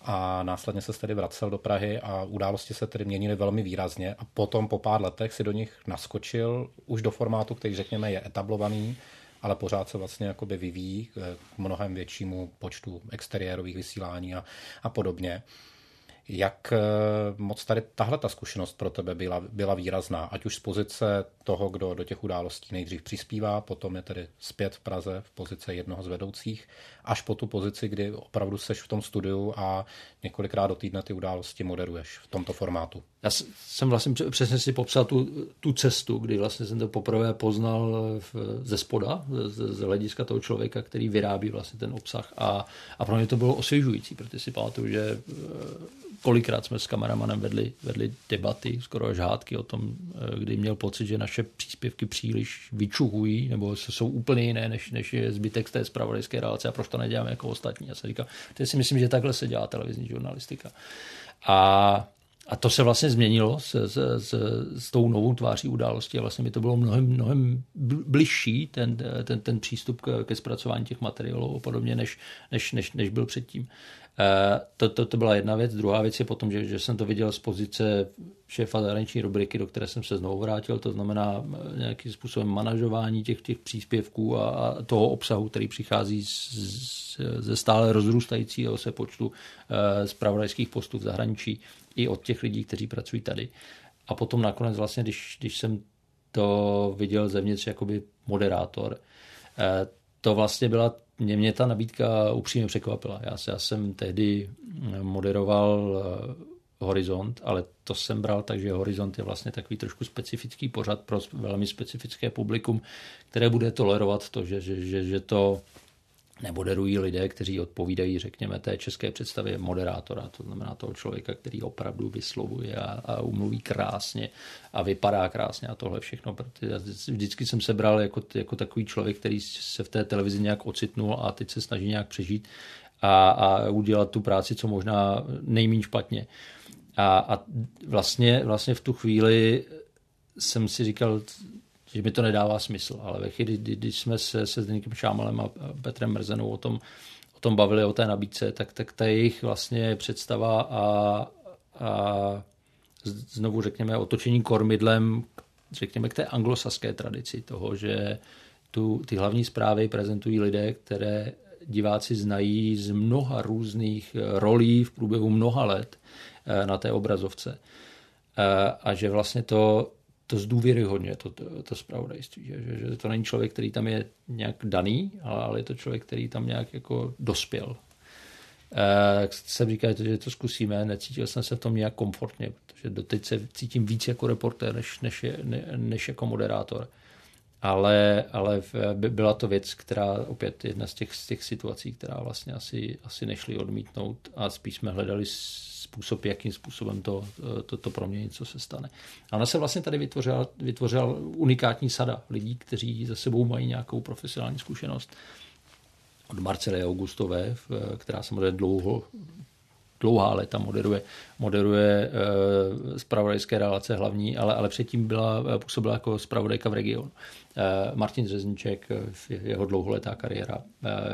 a následně se tedy vracel do Prahy a události se tedy měnily velmi výrazně a potom po pár letech si do nich naskočil už do formátu, který řekněme je etablovaný, ale pořád se vlastně jakoby vyvíjí k mnohem většímu počtu exteriérových vysílání a, a podobně. Jak eh, moc tady tahle ta zkušenost pro tebe byla, byla výrazná, ať už z pozice toho, kdo do těch událostí nejdřív přispívá, potom je tedy zpět v Praze v pozici jednoho z vedoucích, až po tu pozici, kdy opravdu seš v tom studiu a několikrát do týdne ty události moderuješ v tomto formátu. Já jsem vlastně přesně si popsal tu, tu cestu, kdy vlastně jsem to poprvé poznal v, ze spoda, z, z hlediska toho člověka, který vyrábí vlastně ten obsah a, a pro mě to bylo osvěžující, protože si pamatuju, že kolikrát jsme s kameramanem vedli, vedli debaty, skoro až hádky o tom, eh, kdy měl pocit, že naše příspěvky příliš vyčuhují, nebo jsou úplně jiné, než, než je zbytek z té zpravodajské relace a proč to neděláme jako ostatní. Já se říkám, teď si myslím, že takhle se dělá televizní žurnalistika. A a to se vlastně změnilo s, s, s, s tou novou tváří události a vlastně mi to bylo mnohem, mnohem bližší ten, ten, ten přístup ke, ke zpracování těch materiálů a podobně, než, než, než, než byl předtím. Eh, to, to, to byla jedna věc. Druhá věc je potom, že, že jsem to viděl z pozice šéfa zahraniční rubriky, do které jsem se znovu vrátil, to znamená eh, nějakým způsobem manažování těch, těch příspěvků a, a toho obsahu, který přichází z, z, ze stále rozrůstajícího se počtu eh, zpravodajských postů v zahraničí i od těch lidí, kteří pracují tady. A potom nakonec vlastně, když, když jsem to viděl zevnitř jakoby moderátor, to vlastně byla mě, mě ta nabídka upřímně překvapila. Já, já jsem tehdy moderoval eh, Horizont, ale to jsem bral tak, že Horizont je vlastně takový trošku specifický pořad pro velmi specifické publikum, které bude tolerovat to, že, že, že, že to nemoderují lidé, kteří odpovídají, řekněme, té české představě moderátora, to znamená toho člověka, který opravdu vyslovuje a, a umluví krásně a vypadá krásně a tohle všechno. Protože vždycky jsem se bral jako, jako takový člověk, který se v té televizi nějak ocitnul a teď se snaží nějak přežít a, a udělat tu práci, co možná nejméně špatně. A, a vlastně, vlastně v tu chvíli jsem si říkal, že mi to nedává smysl. Ale ve chvíli, kdy, když jsme se se Zdeníkem Šámalem a Petrem Mrzenou o tom, o tom bavili, o té nabídce, tak, tak ta jejich vlastně představa a, a znovu řekněme otočení kormidlem řekněme k té anglosaské tradici toho, že tu, ty hlavní zprávy prezentují lidé, které diváci znají z mnoha různých rolí v průběhu mnoha let eh, na té obrazovce. Eh, a že vlastně to to zdůvěryhodně, to, to, to spravodajství. Že, že, to není člověk, který tam je nějak daný, ale, je to člověk, který tam nějak jako dospěl. E, jsem říkal, že to zkusíme, necítil jsem se v tom nějak komfortně, protože doteď se cítím víc jako reportér, než, než, je, ne, než jako moderátor. Ale, ale byla to věc, která opět jedna z těch, z těch situací, která vlastně asi, asi nešli odmítnout a spíš jsme hledali způsob, jakým způsobem to, to, to proměnit, co se stane. A ona se vlastně tady vytvořila, vytvořila unikátní sada lidí, kteří za sebou mají nějakou profesionální zkušenost. Od Marcely Augustové, která samozřejmě dlouho dlouhá léta moderuje, moderuje spravodajské relace hlavní, ale, ale předtím byla, působila jako spravodajka v regionu. E, Martin Řezníček, jeho dlouholetá kariéra.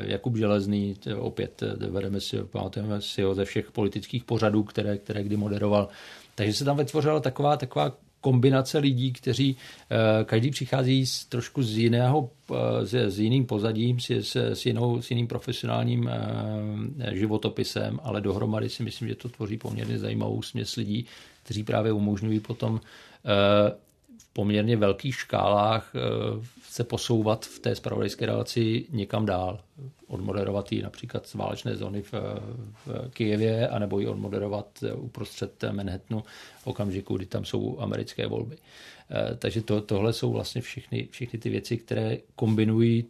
Jakub Železný, opět vedeme si, pamatujeme si ho ze všech politických pořadů, které, které kdy moderoval. Takže se tam vytvořila taková, taková kombinace lidí, kteří eh, každý přichází z, trošku z jiného, eh, s jiným pozadím, s, s, s, jinou, s jiným profesionálním eh, životopisem, ale dohromady si myslím, že to tvoří poměrně zajímavou směs lidí, kteří právě umožňují potom poměrně velkých škálách se posouvat v té spravodajské relaci někam dál. Odmoderovat ji například z válečné zóny v, v Kijevě, anebo ji odmoderovat uprostřed Manhattanu v okamžiku, kdy tam jsou americké volby. Eh, takže to, tohle jsou vlastně všechny, všechny ty věci, které kombinují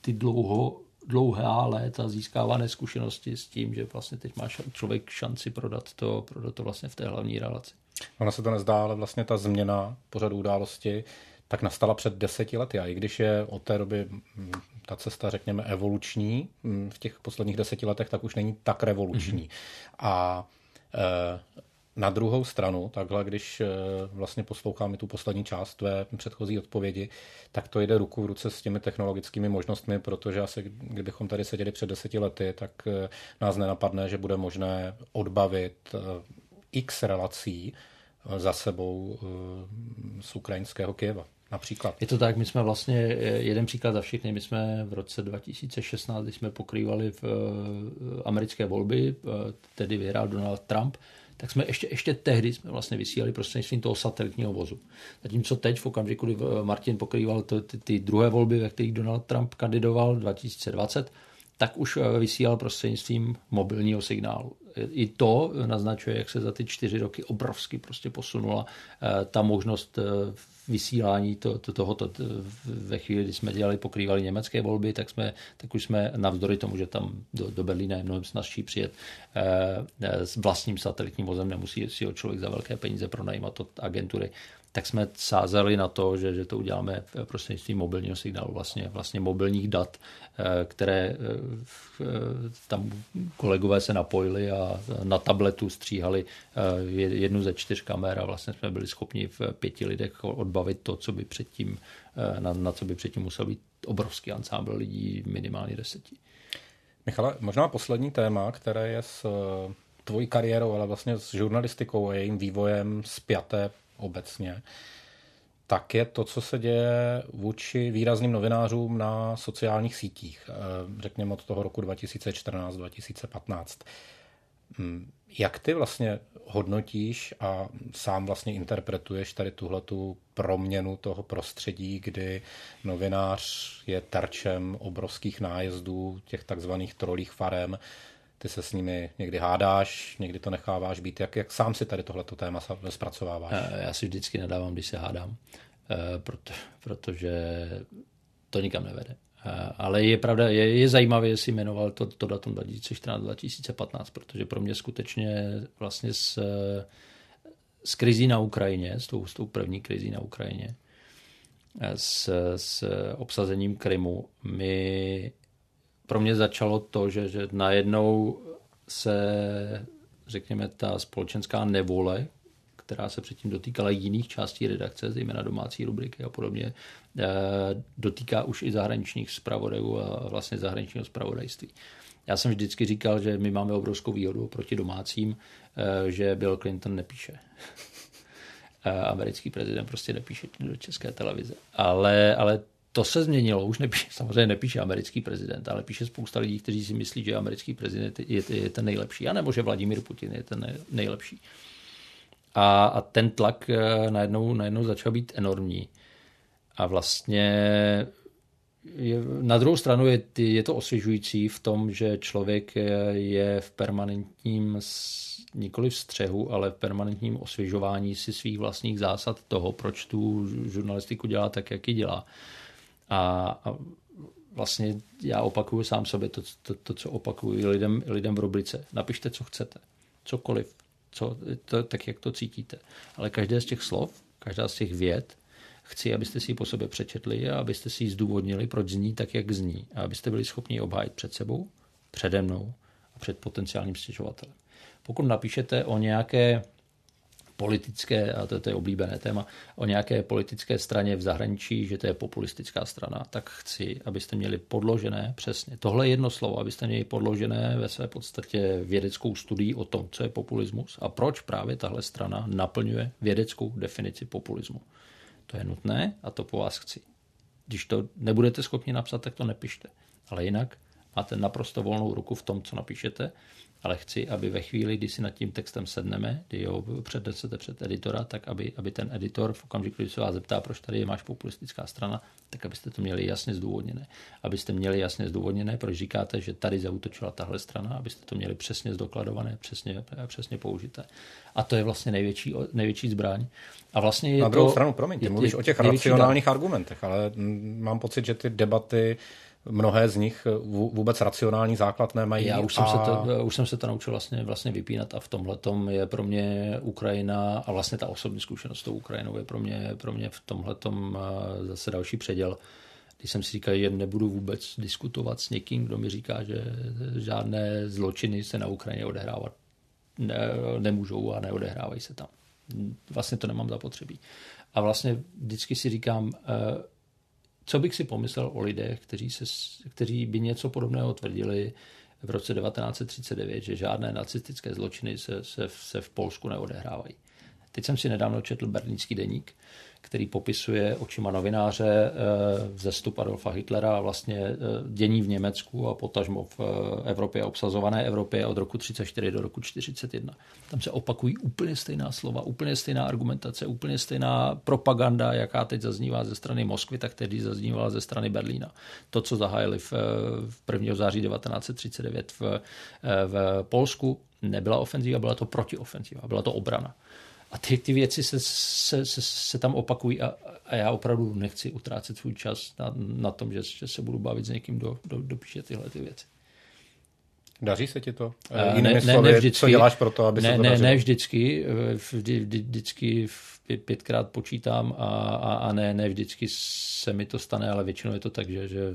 ty dlouho, dlouhá léta získávané zkušenosti s tím, že vlastně teď má člověk šanci prodat to, prodat to vlastně v té hlavní relaci. Ono se to nezdá, ale vlastně ta změna pořadu události tak nastala před deseti lety. A i když je od té doby mm, ta cesta, řekněme, evoluční mm, v těch posledních deseti letech, tak už není tak revoluční. Mm-hmm. A e, na druhou stranu, takhle, když e, vlastně posloucháme tu poslední část tvé předchozí odpovědi, tak to jde ruku v ruce s těmi technologickými možnostmi, protože asi kdybychom tady seděli před deseti lety, tak e, nás nenapadne, že bude možné odbavit x relací za sebou z ukrajinského Kieva například. Je to tak, my jsme vlastně, jeden příklad za všechny, my jsme v roce 2016, když jsme pokrývali v eh, americké volby, eh, tedy vyhrál Donald Trump, tak jsme ještě, ještě tehdy jsme vlastně vysílali prostřednictvím toho satelitního vozu. Zatímco teď v okamžiku, kdy eh, Martin pokrýval ty, ty, ty druhé volby, ve kterých Donald Trump kandidoval 2020, tak už vysílal prostřednictvím mobilního signálu. I to naznačuje, jak se za ty čtyři roky obrovsky prostě posunula ta možnost vysílání to, to, tohoto. Ve chvíli, kdy jsme dělali, pokrývali německé volby, tak, jsme, tak už jsme navzdory tomu, že tam do, do Berlína je mnohem snažší přijet eh, s vlastním satelitním vozem, nemusí si ho člověk za velké peníze pronajímat od agentury, tak jsme sázeli na to, že, že to uděláme prostřednictvím mobilního signálu, vlastně, vlastně mobilních dat, eh, které eh, tam kolegové se napojili a na tabletu stříhali jednu ze čtyř kamer a vlastně jsme byli schopni v pěti lidech odbavit to, co by předtím, na, na co by předtím musel být obrovský ansámbl lidí, minimálně deseti. Michale, možná poslední téma, které je s tvojí kariérou, ale vlastně s žurnalistikou a jejím vývojem spjaté obecně, tak je to, co se děje vůči výrazným novinářům na sociálních sítích, eh, řekněme od toho roku 2014-2015. Hmm, jak ty vlastně hodnotíš a sám vlastně interpretuješ tady tuhletu proměnu toho prostředí, kdy novinář je terčem obrovských nájezdů těch takzvaných trolích farem, ty se s nimi někdy hádáš, někdy to necháváš být. Jak, jak sám si tady tohleto téma zpracováváš? Eh, já si vždycky nedávám, když se hádám, eh, proto, protože to nikam nevede. Eh, ale je pravda, je, je zajímavé, jestli jmenoval to, to datum 2014-2015, protože pro mě skutečně vlastně s, s krizí na Ukrajině, s tou, s tou první krizí na Ukrajině, s, s obsazením Krymu, mi pro mě začalo to, že, že najednou se, řekněme, ta společenská nevole, která se předtím dotýkala jiných částí redakce, zejména domácí rubriky a podobně, eh, dotýká už i zahraničních zpravodajů a vlastně zahraničního zpravodajství. Já jsem vždycky říkal, že my máme obrovskou výhodu proti domácím, eh, že Bill Clinton nepíše. Americký prezident prostě nepíše do české televize. Ale, ale to se změnilo, už nepíše, samozřejmě nepíše americký prezident, ale píše spousta lidí, kteří si myslí, že americký prezident je, je ten nejlepší, anebo že Vladimír Putin je ten nejlepší. A, a ten tlak eh, najednou, najednou začal být enormní. A vlastně je, na druhou stranu je, je to osvěžující v tom, že člověk je v permanentním nikoli v střehu, ale v permanentním osvěžování si svých vlastních zásad toho, proč tu žurnalistiku dělá tak, jak ji dělá. A, a vlastně já opakuju sám sobě to, to, to co opakuju lidem, lidem v rubrice. Napište, co chcete. Cokoliv. Co, to, tak, jak to cítíte. Ale každé z těch slov, každá z těch věd, chci, abyste si ji po sobě přečetli a abyste si ji zdůvodnili, proč zní tak, jak zní. A abyste byli schopni ji obhájit před sebou, přede mnou a před potenciálním stěžovatelem. Pokud napíšete o nějaké politické, a to, to je oblíbené téma, o nějaké politické straně v zahraničí, že to je populistická strana, tak chci, abyste měli podložené přesně. Tohle jedno slovo, abyste měli podložené ve své podstatě vědeckou studii o tom, co je populismus a proč právě tahle strana naplňuje vědeckou definici populismu. To je nutné a to po vás chci. Když to nebudete schopni napsat, tak to nepište. Ale jinak máte naprosto volnou ruku v tom, co napíšete ale chci, aby ve chvíli, kdy si nad tím textem sedneme, kdy ho přednesete před editora, tak aby, aby ten editor v okamžiku, kdy se vás zeptá, proč tady je máš populistická strana, tak abyste to měli jasně zdůvodněné. Abyste měli jasně zdůvodněné, proč říkáte, že tady zautočila tahle strana, abyste to měli přesně zdokladované, přesně, přesně použité. A to je vlastně největší, největší zbraň. A vlastně je Na druhou to, stranu, promiň, ty mluvíš o těch racionálních argumentech, ale mám pocit, že ty debaty mnohé z nich vůbec racionální základ nemají. Já už, a... jsem se to, už jsem se to naučil vlastně, vlastně vypínat a v tomhle je pro mě Ukrajina a vlastně ta osobní zkušenost s tou Ukrajinou je pro mě, pro mě v tomhle zase další předěl. Když jsem si říkal, že nebudu vůbec diskutovat s někým, kdo mi říká, že žádné zločiny se na Ukrajině odehrávat ne, nemůžou a neodehrávají se tam. Vlastně to nemám zapotřebí. A vlastně vždycky si říkám, eh, co bych si pomyslel o lidech, kteří, se, kteří by něco podobného tvrdili v roce 1939, že žádné nacistické zločiny se, se, se v Polsku neodehrávají. Teď jsem si nedávno četl Berlínský deník který popisuje očima novináře eh, vzestup Adolfa Hitlera a vlastně eh, dění v Německu a potažmo v eh, Evropě, obsazované Evropě od roku 34 do roku 41. Tam se opakují úplně stejná slova, úplně stejná argumentace, úplně stejná propaganda, jaká teď zaznívá ze strany Moskvy, tak tehdy zaznívala ze strany Berlína. To, co zahájili v, v 1. září 1939 v, v Polsku, nebyla ofenzíva, byla to protiofenzíva, byla to obrana. A ty, ty věci se, se, se, se tam opakují a, a já opravdu nechci utrácet svůj čas na, na tom, že, že se budu bavit s někým, kdo, kdo, kdo píše tyhle ty věci. Daří se ti to? Uh, Jinými ne, slovy, ne vždycky, co děláš pro to, aby ne, se to ne, dařilo? ne vždycky, vždy, vždy, vždycky pětkrát počítám a, a, a ne, ne vždycky se mi to stane, ale většinou je to tak, že, že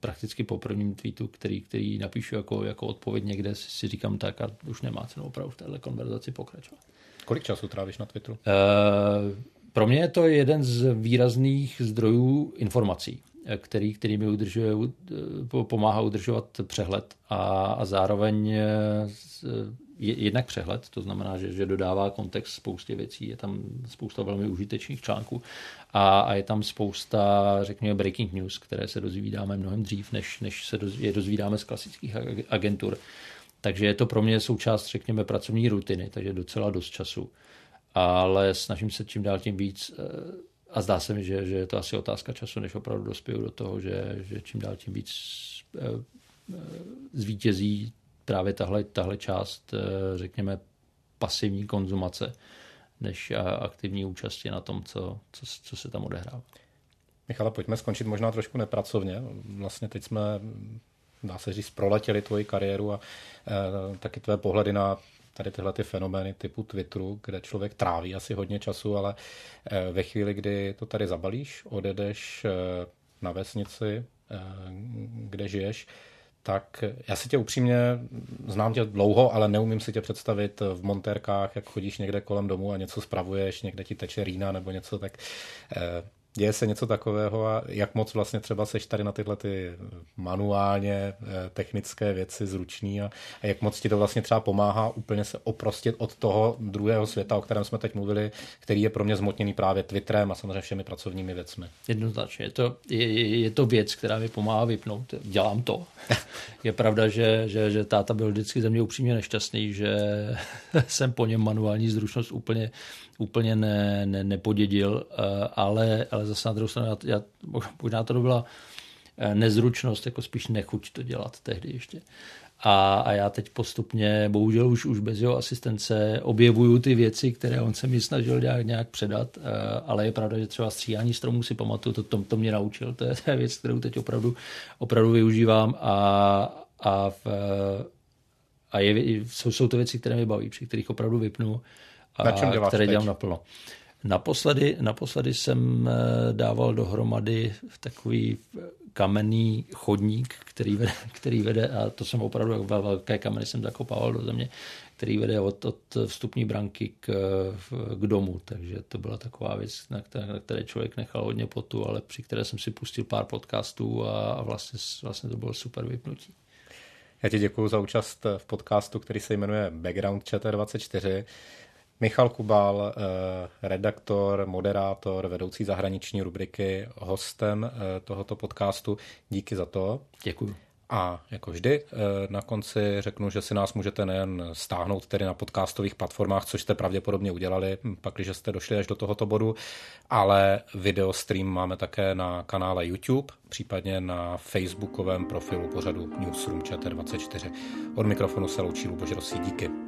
prakticky po prvním tweetu, který, který napíšu jako, jako odpověď někde, si, si říkám tak a už nemá cenu opravdu v téhle konverzaci pokračovat. Kolik času trávíš na Twitteru? Uh, pro mě je to jeden z výrazných zdrojů informací, který, který mi udržuje, pomáhá udržovat přehled a, a zároveň jednak přehled, to znamená, že, že dodává kontext spoustě věcí, je tam spousta velmi užitečných článků a, a je tam spousta, řekněme, breaking news, které se dozvídáme mnohem dřív, než, než se je dozvídáme z klasických agentur. Takže je to pro mě součást, řekněme, pracovní rutiny, takže docela dost času. Ale snažím se čím dál tím víc eh, a zdá se mi, že, že je to asi otázka času, než opravdu dospěju do toho, že, že čím dál tím víc eh, eh, zvítězí právě tahle, tahle část, řekněme, pasivní konzumace, než aktivní účasti na tom, co, co, co se tam odehrává. Michala, pojďme skončit možná trošku nepracovně. Vlastně teď jsme, dá se říct, proletěli tvoji kariéru a e, taky tvé pohledy na tady tyhle ty fenomény typu Twitteru, kde člověk tráví asi hodně času, ale e, ve chvíli, kdy to tady zabalíš, odedeš e, na vesnici, kde žiješ, tak já si tě upřímně znám tě dlouho, ale neumím si tě představit v montérkách, jak chodíš někde kolem domu a něco spravuješ, někde ti teče rýna nebo něco, tak Děje se něco takového a jak moc vlastně třeba seš tady na tyhle ty manuálně eh, technické věci zručný a, a jak moc ti to vlastně třeba pomáhá úplně se oprostit od toho druhého světa, o kterém jsme teď mluvili, který je pro mě zmotněný právě Twitterem a samozřejmě všemi pracovními věcmi. Jednoznačně. Je to, je, je to věc, která mi pomáhá vypnout. Dělám to. je pravda, že, že, že táta byl vždycky ze mě upřímně nešťastný, že jsem po něm manuální zručnost úplně úplně ne, ne, nepodědil, eh, ale, ale zase na druhou stranu, já, já, možná to byla eh, nezručnost, jako spíš nechuť to dělat tehdy ještě. A, a já teď postupně, bohužel už, už bez jeho asistence, objevuju ty věci, které on se mi snažil nějak, nějak předat, eh, ale je pravda, že třeba stříhání stromů si pamatuju, to, to, to mě naučil, to je, to je věc, kterou teď opravdu, opravdu využívám a, a, v, a je, jsou, jsou to věci, které mi baví, při kterých opravdu vypnu na čem děláš které teď? dělám naplno. Naposledy, naposledy jsem eh, dával dohromady takový eh, kamenný chodník, který vede, který vede a to jsem opravdu velké kameny jsem zakopával do země, který vede od, od vstupní branky k, k domu, takže to byla taková věc, na které, na které člověk nechal hodně potu, ale při které jsem si pustil pár podcastů a, a vlastně, vlastně to bylo super vypnutí. Já ti děkuji za účast v podcastu, který se jmenuje Background ČT24. Michal Kubal, eh, redaktor, moderátor, vedoucí zahraniční rubriky, hostem eh, tohoto podcastu. Díky za to. Děkuji. A jako vždy eh, na konci řeknu, že si nás můžete nejen stáhnout tedy na podcastových platformách, což jste pravděpodobně udělali, hm, pak, když jste došli až do tohoto bodu, ale video stream máme také na kanále YouTube, případně na facebookovém profilu pořadu Newsroom ČT24. Od mikrofonu se loučí Luboš Rosí, díky.